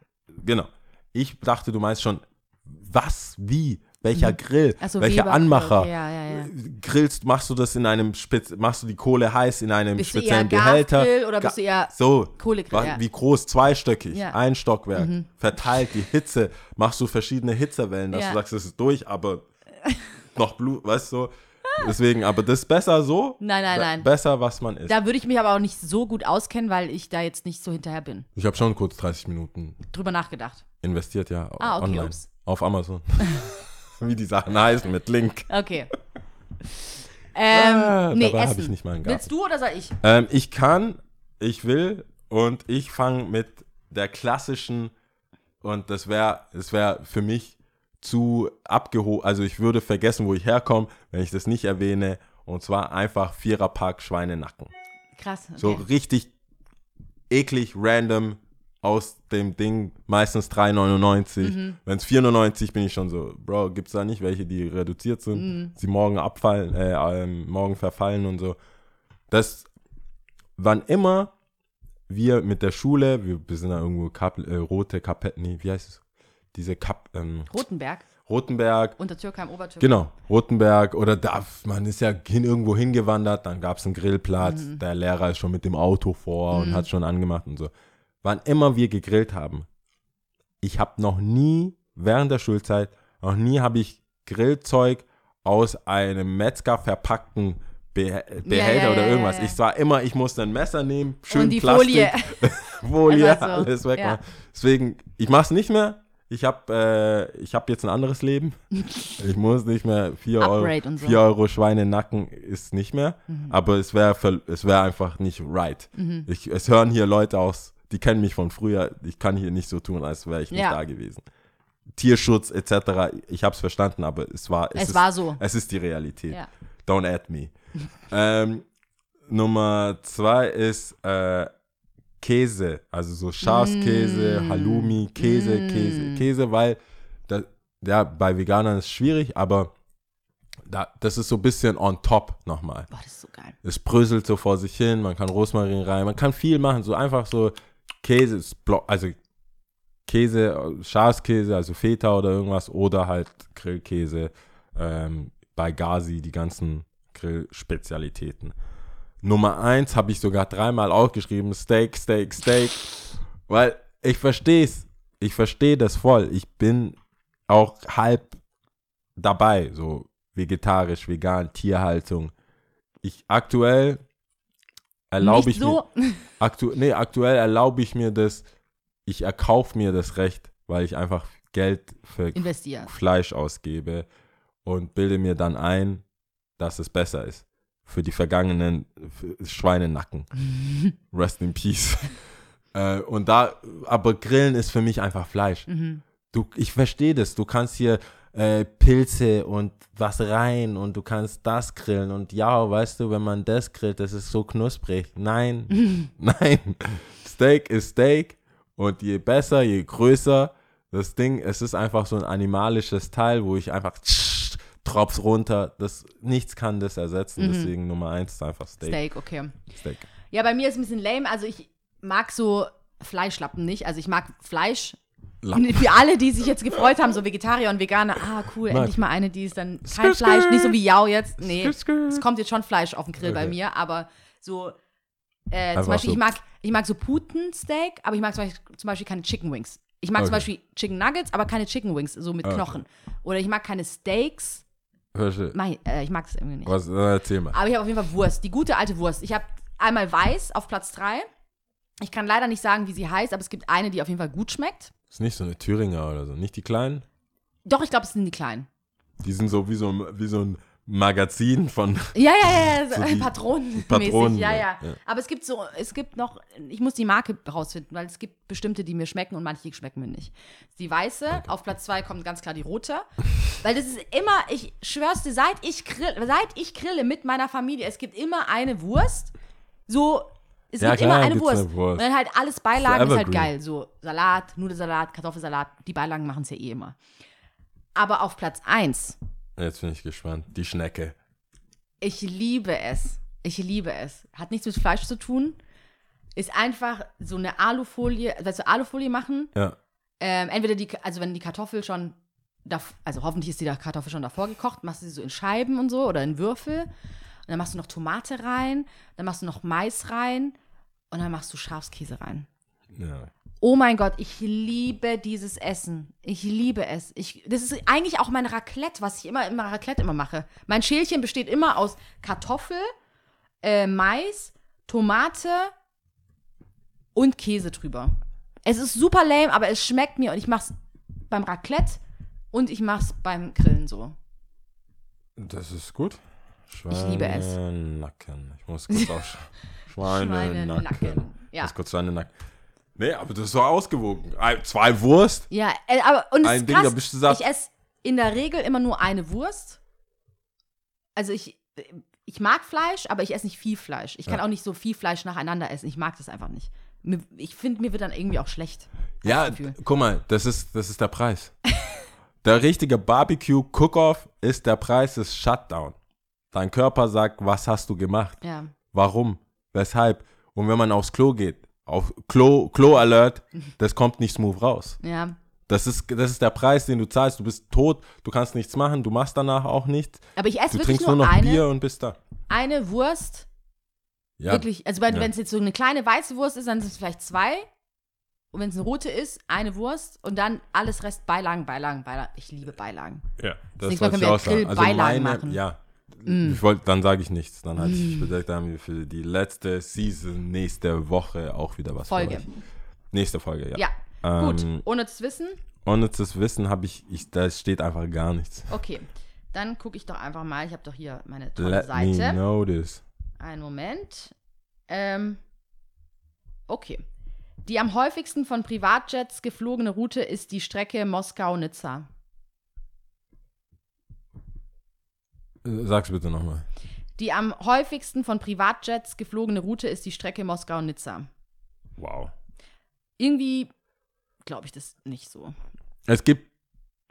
Genau. Ich dachte, du meinst schon, was, wie, welcher Grill, Ach so, welcher Anmacher. ja, ja, ja. Grillst, machst du das in einem Spez machst du die Kohle heiß in einem Bist du speziellen eher Behälter? Gasgrill oder bist du eher so, Kohlegrill, wie groß, zweistöckig. Mhm. ein Stockwerk, verteilt die Hitze, machst du verschiedene Hitzewellen, dass du sagst, es ist durch, aber noch Blut, weißt du, deswegen, aber das ist besser so, Nein, nein, nein. besser, was man isst. Da würde ich mich aber auch nicht so gut auskennen, weil ich da jetzt nicht so hinterher bin. Ich habe schon kurz 30 Minuten Drüber nachgedacht. investiert, ja, Ah, okay, online, ups. auf Amazon. wie die Sachen heißen, mit Link. Okay. Ähm, Ah, nee, dabei hab Essen. ich nicht mal einen Garten. Willst du oder soll ich? Ähm, ich kann, ich will und ich fange mit der klassischen und das wäre es wäre für mich zu abgehoben, also ich würde vergessen, wo ich herkomme, wenn ich das nicht erwähne und zwar einfach Viererpack Schweinenacken. Krass. Okay. So richtig eklig random aus dem Ding, meistens 3,99. Mhm. Wenn es 4,99 bin ich schon so, Bro, gibt's da nicht welche, die reduziert sind, Mhm. sie morgen abfallen, äh, ähm, morgen verfallen und so. Das, wann immer wir mit der Schule, wir, wir sind da irgendwo Kap, äh, rote Kapelle, nee, wie heißt es? Diese Kap, ähm, Rotenberg, Rotenberg, Untertürkheim, Obertürkheim. Genau, Rotenberg oder da, man ist ja hin, irgendwo hingewandert, dann gab es einen Grillplatz, Mhm. der Lehrer ist schon mit dem Auto vor und hat schon angemacht und so. Wann immer wir gegrillt haben, ich habe noch nie während der Schulzeit, noch nie habe ich Grillzeug aus einem Metzger verpackten Beh Behälter ja, oder irgendwas. ja, ja. Ich war immer, ich musste ein Messer nehmen, schön Und die Plastik, Folie. Folie, Also, alles weg. Deswegen, ich mache es nicht mehr. Ich habe äh, ich hab jetzt ein anderes Leben. ich muss nicht mehr 4 Euro, so. 4 Euro Schweinenacken ist nicht mehr. Aber es wäre es wär einfach nicht right. Mhm. Ich, es hören hier Leute aus, die kennen mich von früher. Ich kann hier nicht so tun, als wäre ich nicht Ja. da gewesen. Tierschutz etc. Ich habe es verstanden, aber es war Es ist, war so. Es ist die Realität. Ja. Don't add me. ähm, Nummer zwei ist äh, Käse, also so Schafskäse, Mm. Halloumi, Käse, Käse, Käse, weil da, ja, bei Veganern ist es schwierig, aber da, das ist so ein bisschen on top nochmal. Boah, das ist so geil. Es bröselt so vor sich hin, man kann Rosmarin rein, man kann viel machen, so einfach so Käse, ist blo- also Käse, Schafskäse, also Feta oder irgendwas, oder halt Grillkäse ähm, bei Gazi, die ganzen Grillspezialitäten. Nummer eins habe ich sogar dreimal aufgeschrieben, Steak, Steak, Steak, weil ich verstehe es, ich verstehe das voll. Ich bin auch halb dabei, so vegetarisch, vegan, Tierhaltung. Ich aktuell erlaube ich mir, so. aktu nee, aktuell erlaube ich mir das, ich erkaufe mir das Recht, weil ich einfach Geld für. Fleisch ausgebe und bilde mir dann ein, dass es besser ist. Für die vergangenen f- Schweinenacken. Rest in peace. äh, und da, aber Grillen ist für mich einfach Fleisch. Mhm. Du, ich verstehe das. Du kannst hier äh, Pilze und was rein und du kannst das grillen und ja, weißt du, wenn man das grillt, das ist so knusprig. Nein, nein. Steak ist Steak und je besser, je größer das Ding, es ist einfach so ein animalisches Teil, wo ich einfach drops runter. Das, nichts kann das ersetzen. Deswegen Nummer eins ist einfach Steak. Steak, okay. Steak. Ja, bei mir ist es ein bisschen lame. Also ich mag so Fleischlappen nicht. Also ich mag Fleisch. Lappen. Für alle, die sich jetzt gefreut haben, so Vegetarier und Veganer, ah cool, Nein. endlich mal eine, die ist dann kein Fleisch, nicht so wie Jau jetzt. Nee, es kommt jetzt schon Fleisch auf den Grill bei Okay. mir, aber so, äh, zum Beispiel, so. ich mag, ich mag so Putensteak, aber ich mag zum Beispiel, zum Beispiel keine Chicken Wings. Ich mag zum Okay. Beispiel Chicken Nuggets, aber keine Chicken Wings, so mit Okay. Knochen. Oder ich mag keine Steaks. Verstehe. Mach ich, äh, ich mag das irgendwie nicht. Was, äh, erzähl mal. Aber ich habe auf jeden Fall Wurst, die gute alte Wurst. Ich habe einmal weiß auf Platz 3. Ich kann leider nicht sagen, wie sie heißt, aber es gibt eine, die auf jeden Fall gut schmeckt. Ist nicht so eine Thüringer oder so. Nicht die kleinen? Doch, ich glaube, es sind die kleinen. Die sind so wie so, ein- wie so ein Magazin von. Ja, ja, ja, so, Patronenmäßig. Patronen, ja, ja, ja. Aber es gibt so, es gibt noch, ich muss die Marke rausfinden, weil es gibt bestimmte, die mir schmecken und manche schmecken mir nicht. Die weiße, auf Platz 2 kommt ganz klar die rote. weil das ist immer, ich schwör's dir, seit ich, grill, seit ich grille mit meiner Familie, es gibt immer eine Wurst. So, es Ja, gibt klar, immer eine Wurst. eine Wurst. Und dann halt alles Beilagen ist halt geil. So Salat, Nudelsalat, Kartoffelsalat, die Beilagen machen es ja eh immer. Aber auf Platz 1 Jetzt bin ich gespannt. Die Schnecke. ich liebe es. Ich liebe es. Hat nichts mit Fleisch zu tun. Ist einfach so eine Alufolie, du, Alufolie machen. Ja. Ähm, entweder die, also wenn die Kartoffel schon da, also hoffentlich ist die Kartoffel schon davor gekocht, machst du sie so in Scheiben und so oder in Würfel. Und dann machst du noch Tomate rein, dann machst du noch Mais rein und dann machst du Schafskäse rein. Ja. Oh mein Gott, ich liebe dieses Essen. Ich liebe es. Ich, das ist eigentlich auch mein Raclette, was ich immer im Raclette immer mache. Mein Schälchen besteht immer aus Kartoffel, äh, Mais, Tomate und Käse drüber. Es ist super lame, aber es schmeckt mir und ich mach's beim Raclette und ich mach's beim Grillen so. Das ist gut. Ich liebe es. Schweinenacken. Ich muss kurz aufschauen. Schweinenacken. Schweinenacken. Ja. muss kurz Schweinenacken. Nee, aber das ist doch ausgewogen. Ein- Zwei Wurst. Ja, äh, aber und es Ein ist Ding, krass, da bist du satt. ich esse in der Regel immer nur eine Wurst. Also ich, ich mag Fleisch, aber ich esse nicht viel Fleisch. Ich kann Ja. auch nicht so viel Fleisch nacheinander essen. Ich mag das einfach nicht. Ich finde, mir wird dann irgendwie auch schlecht. Ja, das guck mal, das ist, das ist der Preis. der richtige Barbecue Cook-Off ist der Preis des Shutdown. Dein Körper sagt, was hast du gemacht? Ja. Warum? Weshalb? Und wenn man aufs Klo geht, auf Klo, Klo-Alert, das kommt nicht smooth raus. Ja. Das ist, das ist der Preis, den du zahlst. Du bist tot, du kannst nichts machen, du machst danach auch nichts. Aber ich esse Du wirklich trinkst nur, nur noch eine, Bier und bist da. eine Wurst. Ja, Wirklich. Also wenn Ja. es jetzt so eine kleine weiße Wurst ist, dann sind es vielleicht zwei. Und wenn es eine rote ist, eine Wurst und dann alles Rest Beilagen, Beilagen, Beilagen. Ich liebe Beilagen. ja das nächste Mal können wir auch sagen. Also Grillbeilagen meine, machen. Mm. Ich wollte, dann sage ich nichts. Dann halte ich mich bedeckt, dann haben wir für die letzte Season nächste Woche auch wieder was Folge. Nächste Folge, ja. Ja. Ähm, Gut. Ohne zu wissen. Ohne das Wissen habe ich, ich, da steht einfach gar nichts. Okay. Dann gucke ich doch einfach mal. Ich habe doch hier meine tolle Let me Seite. know this. Einen Moment. Ähm, okay. Die am häufigsten von Privatjets geflogene Route ist die Strecke Moskau-Nizza. Äh, Sag's bitte nochmal. Die am häufigsten von Privatjets geflogene Route ist die Strecke Moskau-Nizza. Wow. Irgendwie glaube ich das nicht so. Es gibt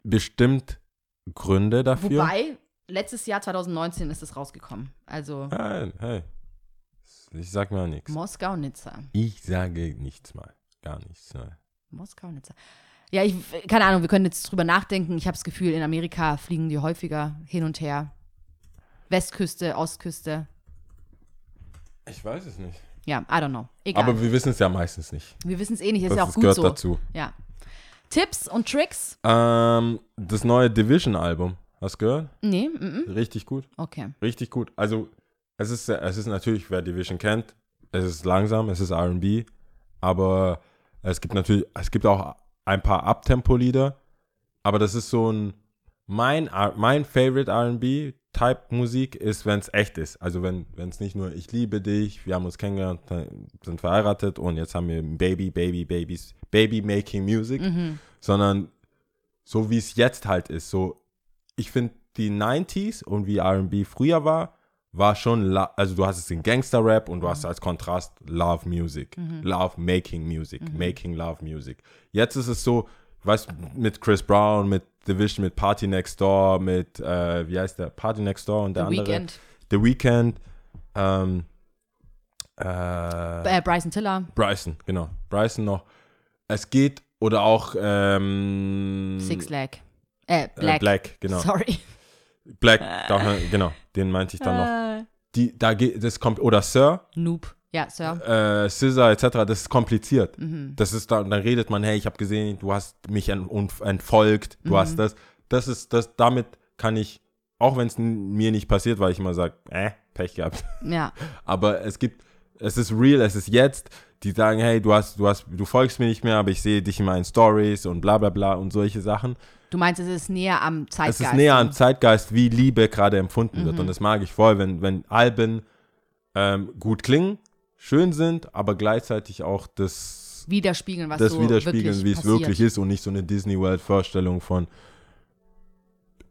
bestimmt Gründe dafür. Wobei, letztes Jahr 2019 ist es rausgekommen. Also Nein, hey. Ich sag mal nichts. Moskau-Nizza. Ich sage nichts mal. Gar nichts. Mal. Moskau-Nizza. Ja, ich, keine Ahnung, wir können jetzt drüber nachdenken. Ich habe das Gefühl, in Amerika fliegen die häufiger hin und her. Westküste, Ostküste. Ich weiß es nicht. Ja, I don't know. Egal. Aber wir wissen es ja meistens nicht. wir wissen es eh nicht, ist Das, ja auch das gut gehört so. dazu. Ja. Tipps und Tricks? Ähm, das neue Division-Album. Hast du gehört? Nee, mm -mm. Richtig gut. okay. Richtig gut. Also, es ist, es ist natürlich, wer Division kennt, es ist langsam, es ist RB, aber es gibt natürlich, es gibt auch ein paar Abtempo-Lieder, aber das ist so ein, mein, mein Favorite RB-Type-Musik ist, wenn es echt ist. Also, wenn es nicht nur, ich liebe dich, wir haben uns kennengelernt, sind verheiratet und jetzt haben wir Baby, Baby, Babys, Baby-Making Music, sondern so wie es jetzt halt ist, so ich finde die 90s und wie RB früher war, war schon, la- also du hast es in Gangster-Rap und du hast als Kontrast Love Music, Love Making Music, Making Love Music. Jetzt ist es so, weißt mit Chris Brown, mit Division, mit Party Next Door, mit, äh, wie heißt der, Party Next Door und der The andere. Weekend. The Weeknd, ähm, äh, Äh, Bryson Tiller. Bryson, genau, Bryson noch. Es geht, oder auch, ähm, Six Leg. Äh, äh, Black. Black, genau. Sorry. Black, da, genau, den meinte ich dann noch. Äh, Die, da geht, das kommt, oder Sir, Noob. Ja, Sir. äh, Scissor etc., das ist kompliziert. Mhm. Das ist da, dann redet man, hey, ich habe gesehen, du hast mich ent, entfolgt, du Mhm. hast das. Das ist, das, damit kann ich, auch wenn es mir nicht passiert, weil ich immer sage, äh, Pech gehabt. Ja. Aber es gibt, es ist real, es ist jetzt. Die sagen, hey, du hast, du hast, du folgst mir nicht mehr, aber ich sehe dich in meinen Stories und bla bla bla und solche Sachen. Du meinst, es ist näher am Zeitgeist. Es ist näher am Zeitgeist, wie Liebe gerade empfunden Mhm. wird. Und das mag ich voll, wenn, wenn Alben ähm, gut klingen, schön sind, aber gleichzeitig auch das, Widerspiegeln, was das so widerspiegeln, wie es passiert. wirklich ist und nicht so eine Disney World-Vorstellung von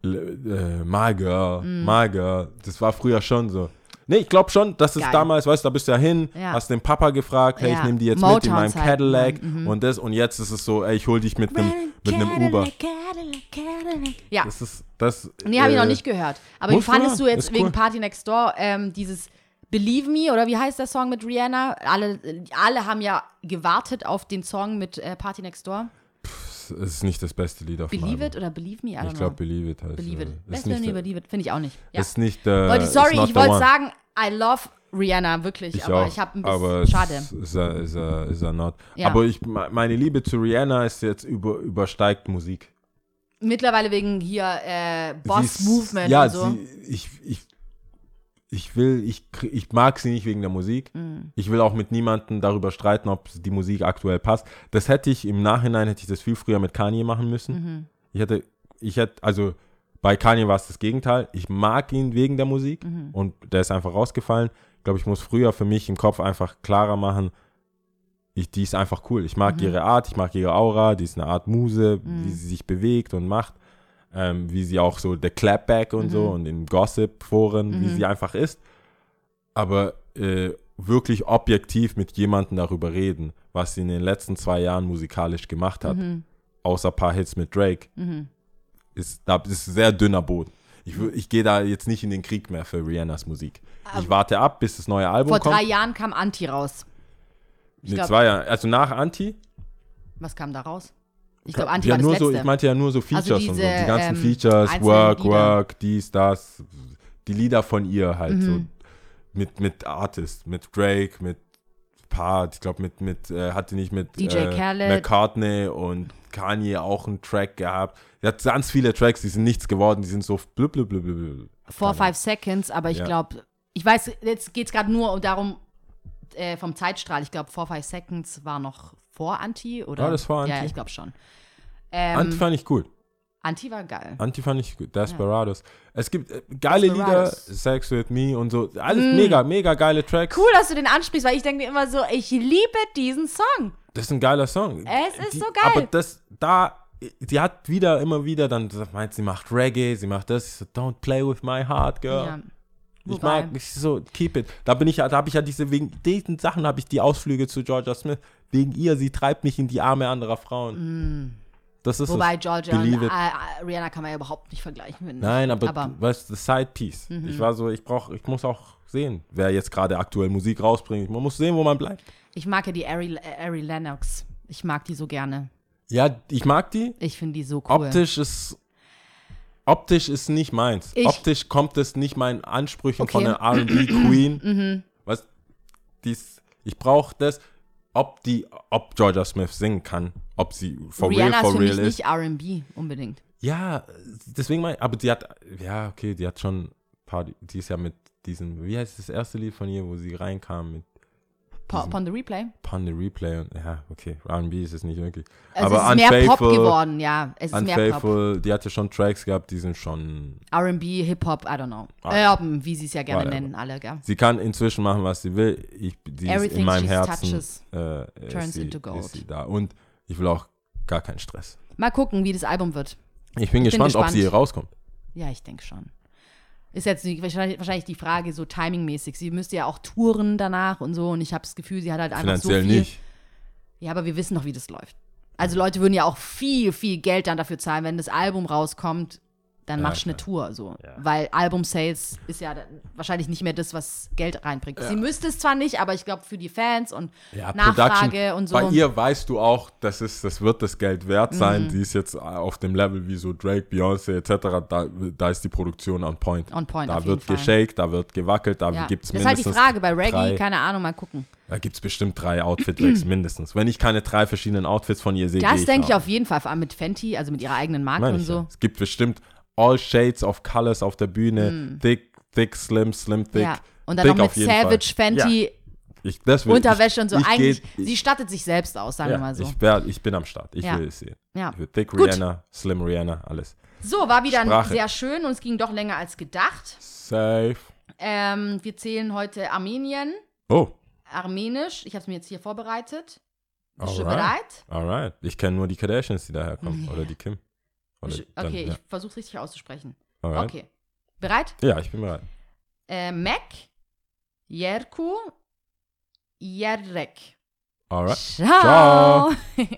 äh, Mhm. My Girl. Das war früher schon so. Nee, ich glaube schon, dass es Geil. damals, weißt du, da bist du ja hin, Ja. hast den Papa gefragt, hey, ich Ja. nehme die jetzt mit in Motown meinem Cadillac. Mhm. und das und jetzt ist es so, ey, ich hol dich mit einem mit einem Uber. Ja. Das ist das. Nee, habe ich äh, noch nicht gehört. Aber wie fandest du jetzt ist wegen cool. Party Next Door ähm, dieses Believe Me oder wie heißt der Song mit Rihanna? Alle, alle haben ja gewartet auf den Song mit äh, Party Next Door. es ist nicht das beste Lied auf Believe. It oder Believe Me? I Ich glaube. Believe It heißt Believe It. äh, Best Friend der- Believe It, finde ich auch nicht. Ja. ist nicht äh, sorry, not ich the wollte sagen, I love Rihanna, wirklich, Ich aber auch, ich habe ein aber bisschen, schade. Ist er, ist er, ist er not. Ja. Aber ich, me- meine Liebe zu Rihanna ist jetzt über, übersteigt Musik. Mittlerweile wegen hier äh, Boss ist- Movement ja, und so. Sie, ich, ich, ich will, ich, ich mag sie nicht wegen der Musik. Mhm. Ich will auch mit niemandem darüber streiten, ob die Musik aktuell passt. Das hätte ich im Nachhinein, hätte ich das viel früher mit Kanye machen müssen. Mhm. Ich hätte, ich hätte, also bei Kanye war es das Gegenteil. Ich mag ihn wegen der Musik Mhm. und der ist einfach rausgefallen. Ich glaube, ich muss früher für mich im Kopf einfach klarer machen, ich, die ist einfach cool. Ich mag Mhm. ihre Art, ich mag ihre Aura, die ist eine Art Muse, wie sie sich bewegt und macht. Ähm, wie sie auch so der Clapback und so Mhm. und in Gossip-Foren, wie sie einfach ist. Aber äh, wirklich objektiv mit jemandem darüber reden, was sie in den letzten zwei Jahren musikalisch gemacht hat, Mhm. außer ein paar Hits mit Drake, ist, da ist sehr dünner Boden. Ich, ich gehe da jetzt nicht in den Krieg mehr für Rihannas Musik. Ich warte ab, bis das neue Album Vor kommt. drei Jahren kam Anti raus. Ich nee, zwei Jahre. Also nach Anti. Was kam da raus? Ich glaube, Anti ja, war nur letzte. so, ich meinte ja nur so Features und so. diese, Die ganzen ähm, Features, Work, Lieder. Work, dies, das. Die Lieder von ihr halt so. Mhm. Mit, mit Artist, mit Drake, mit Part, ich glaube mit, mit äh, hatte nicht mit DJ äh, Khaled. McCartney und Kanye auch einen Track gehabt. Sie hat ganz viele Tracks, die sind nichts geworden, die sind so blub, blub, blub, blub, blub. Four, five seconds, aber ich Ja. glaube, ich weiß, jetzt geht es gerade nur darum, äh, vom Zeitstrahl. Ich glaube, Four, five seconds war noch vor Anti, oder? War das vor Ja, Anti? ich glaube schon. Ähm, Anti fand ich gut. Anti war geil. Anti fand ich gut. Desperados. Es gibt äh, geile Lieder. Sex with Me und so. Alles mega, mega geile Tracks. Cool, dass du den ansprichst, weil ich denke mir immer so, ich liebe diesen Song. Das ist ein geiler Song. Es ist so geil. Aber das, da, sie hat wieder, immer wieder dann meint, sie macht Reggae, sie macht das. Ich so, don't play with my heart, girl. Ja. Ich Wobei- mag, ich so, keep it. Da bin ich, ja- da habe ich ja diese, wegen diesen Sachen habe ich die Ausflüge zu Georgia Smith. Wegen ihr, sie treibt mich in die Arme anderer Frauen. Das ist Mm. Wobei es. Georgia und äh, Rihanna kann man ja überhaupt nicht vergleichen. finde. Nein, aber, aber Mhm. du weißt, the Side Piece. Ich war so, ich brauche, ich muss auch sehen, wer jetzt gerade aktuell Musik rausbringt. Man muss sehen, wo man bleibt. ich mag ja die Ari, Ari Lennox. Ich mag die so gerne. Ja, ich mag die. Ich finde die so cool. Optisch ist optisch ist nicht meins. Ich- optisch kommt es nicht meinen Ansprüchen von Okay. Mhm. einer R&B Queen. Was dies ich brauche das ob die ob Georgia Smith singen kann, ob sie for Rihanna real for ist für real mich ist. nicht R&B unbedingt. Ja, deswegen mein, aber die hat ja, okay, die hat schon ein paar die ist ja mit diesem wie heißt das erste Lied von ihr, wo sie reinkam mit Po Upon the Replay. Pun the Replay und ja, okay, R&B ist es nicht wirklich. Also aber es ist mehr Pop Unfaithful, geworden, ja. Es ist mehr Pop. Unfaithful, die hatte schon Tracks gehabt, die sind schon R&B, Hip-Hop, I don't know. Ah. Äh, wie sie es ja gerne Whatever. nennen, alle, gell? Sie kann inzwischen machen, was sie will. Ich, die ist Everything in meinem Herzen touches äh, turns sie, into gold. Ist sie da. Und ich will auch gar keinen Stress. Mal gucken, wie das Album wird. Ich bin, bin gespannt, ob gespannt. sie hier rauskommt. Ja, ich denke schon. Ist jetzt wahrscheinlich, die Frage so timingmäßig. Sie müsste ja auch touren danach und so. Und ich habe das Gefühl, sie hat halt einfach so Finanziell viel. nicht. Ja, aber wir wissen doch, wie das läuft. Also Leute würden ja auch viel, viel Geld dann dafür zahlen, wenn das Album rauskommt, dann Ja, machst du eine. Tour. So. Weil Album-Sales ist ja wahrscheinlich nicht mehr das, was Geld reinbringt. Sie müsste es zwar nicht, aber ich glaube für die Fans und Ja, Nachfrage Production, und so. Bei ihr weißt du auch, das, ist, das wird das Geld wert sein. Mhm. Sie ist jetzt auf dem Level wie so Drake, Beyoncé etc. Da, da ist die Produktion on point. On point, Da auf jeden wird Fall. geshaked, da wird gewackelt, da ja. gibt es Das ist halt mindestens die Frage bei Reggae, drei, keine Ahnung, mal gucken. Da gibt es bestimmt drei Outfit-Wechsel mindestens. Wenn ich keine drei verschiedenen Outfits von ihr sehe, Das denke ich da. auf jeden Fall, vor allem mit Fenty, also mit ihrer eigenen Marke und ich so. ja. Es gibt bestimmt all shades of colors auf der Bühne. Thick, thick, slim, slim, thick. Mm. Ja. Und dann thick noch mit Savage, Fall. Fenty, Ja, ich, will, Unterwäsche und so. ich, ich Eigentlich, geh- sie stattet sich selbst aus, sagen ja, wir mal so. Ich, wär, ich bin am Start. Ich will es sehen. Ja. Ich thick Gut. Rihanna, slim Rihanna, alles. So, war wieder Sprache. sehr schön und es ging doch länger als gedacht. Safe. Ähm, wir zählen heute Armenien, Oh, Armenisch. Ich habe es mir jetzt hier vorbereitet. Bist du bereit? alright. Ich kenne nur die Kardashians, die daherkommen. Oder die Kim. Du- dann- okay, ja. ich versuche es richtig auszusprechen. Alright. Okay. Bereit? Ja, ich bin bereit. Äh, Mek, Jerku, Jerek. Alright. Ciao.